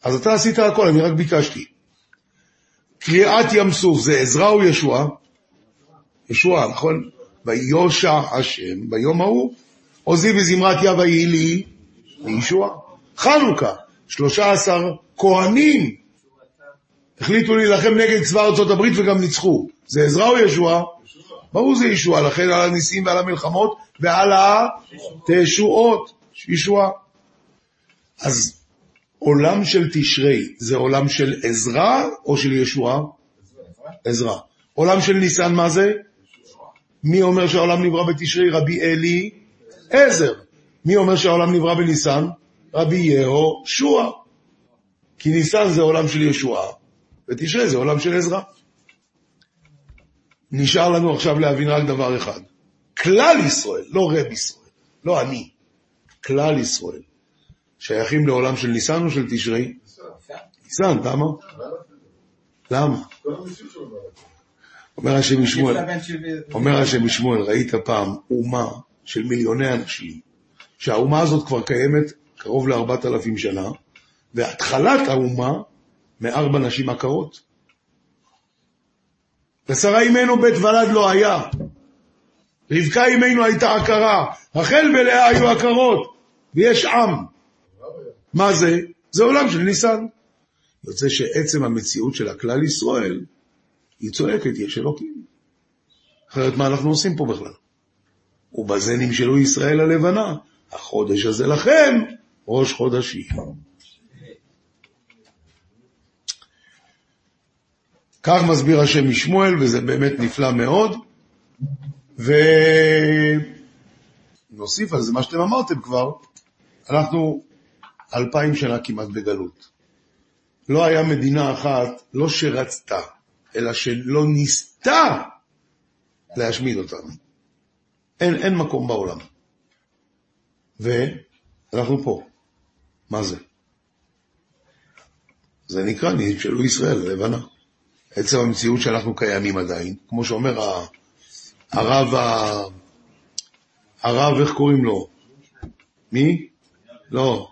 אז אתה עשית הכל, אני רק ביקשתי. קריעת ים סוף זה עזרא או ישועה? ישועה, נכון? ויושע השם ביום ההוא. עוזי וזמרת יה ויהי לי לישועה. חנוכה, 13 כהנים החליטו להילחם נגד צבא ארצות הברית וגם ניצחו. זה עזרא או ישועה? ברור זה ישועה, לכן על הניסים ועל המלחמות ועל התשועות, ישועה. אז עולם של תשרי זה עולם של עזרא או של ישועה? עזרא. עולם של ניסן מה זה? מי אומר שהעולם נברא בתשרי? רבי אלי עזר. מי אומר שהעולם נברא בניסן? רבי יהושע. כי ניסן זה עולם של ישועה, ותשרי זה עולם של עזרא. נשאר לנו עכשיו להבין רק דבר אחד. כלל ישראל, לא רב ישראל, לא אני, כלל ישראל, שייכים לעולם של ניסן או של תשרי? ניסן, למה? למה? אומר השם משמואל, אומר השם משמואל, ראית פעם אומה של מיליוני אנשים, שהאומה הזאת כבר קיימת קרוב לארבעת אלפים שנה, והתחלת האומה מארבע נשים עקרות. ושרה אימנו בית ולד לא היה. רבקה אימנו הייתה עקרה, רחל ולאה היו עקרות, ויש עם. מה זה? זה עולם של ניסן. יוצא שעצם המציאות של הכלל ישראל, היא צועקת, יש אלוקים. אחרת מה אנחנו עושים פה בכלל? ובזה נמשלו ישראל הלבנה, החודש הזה לכם, ראש חודשים. כך מסביר השם משמואל, וזה באמת נפלא מאוד. ונוסיף על זה מה שאתם אמרתם כבר, אנחנו אלפיים שנה כמעט בגלות. לא היה מדינה אחת, לא שרצתה, אלא שלא ניסתה להשמיד אותנו. אין, אין מקום בעולם. ואנחנו פה. מה זה? זה נקרא נשאלו ישראל, לבנה. עצם המציאות שאנחנו קיימים עדיין, כמו שאומר הרב, הרב, איך קוראים לו? מי? לא.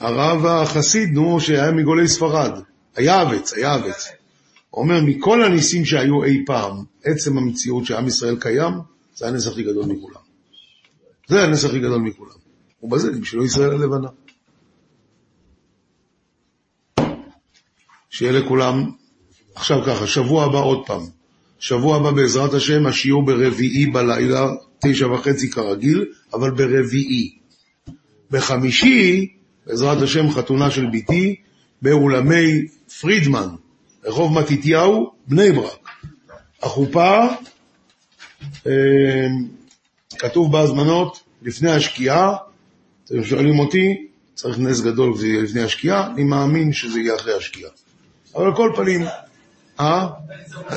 הרב החסיד, נו, שהיה מגולי ספרד. היעבץ, היעבץ. אומר, מכל הניסים שהיו אי פעם, עצם המציאות שעם ישראל קיים, זה הנס הכי גדול מכולם. זה הנס הכי גדול מכולם. ובזה בשבילו ישראל הלבנה. שיהיה לכולם, עכשיו ככה, שבוע הבא עוד פעם. שבוע הבא בעזרת השם, השיעור ברביעי בלילה, תשע וחצי כרגיל, אבל ברביעי. בחמישי, בעזרת השם, חתונה של ביתי, באולמי פרידמן, רחוב מתתיהו, בני ברק. החופה, אה, כתוב בהזמנות, לפני השקיעה, אתם שואלים אותי, צריך נס גדול לפני השקיעה, אני מאמין שזה יהיה אחרי השקיעה. אבל על כל פנים, אה?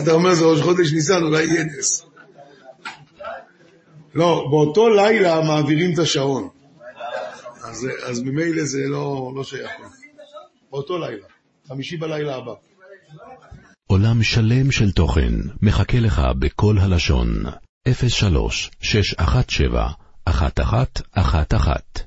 אתה אומר זה ראש חודש ניסן, אולי יהיה נס. לא, באותו לילה מעבירים את השעון. אז, אז ממילא זה לא, לא שייך. באותו לילה, חמישי בלילה הבא. עולם שלם של תוכן מחכה לך בכל הלשון, 03 617 1111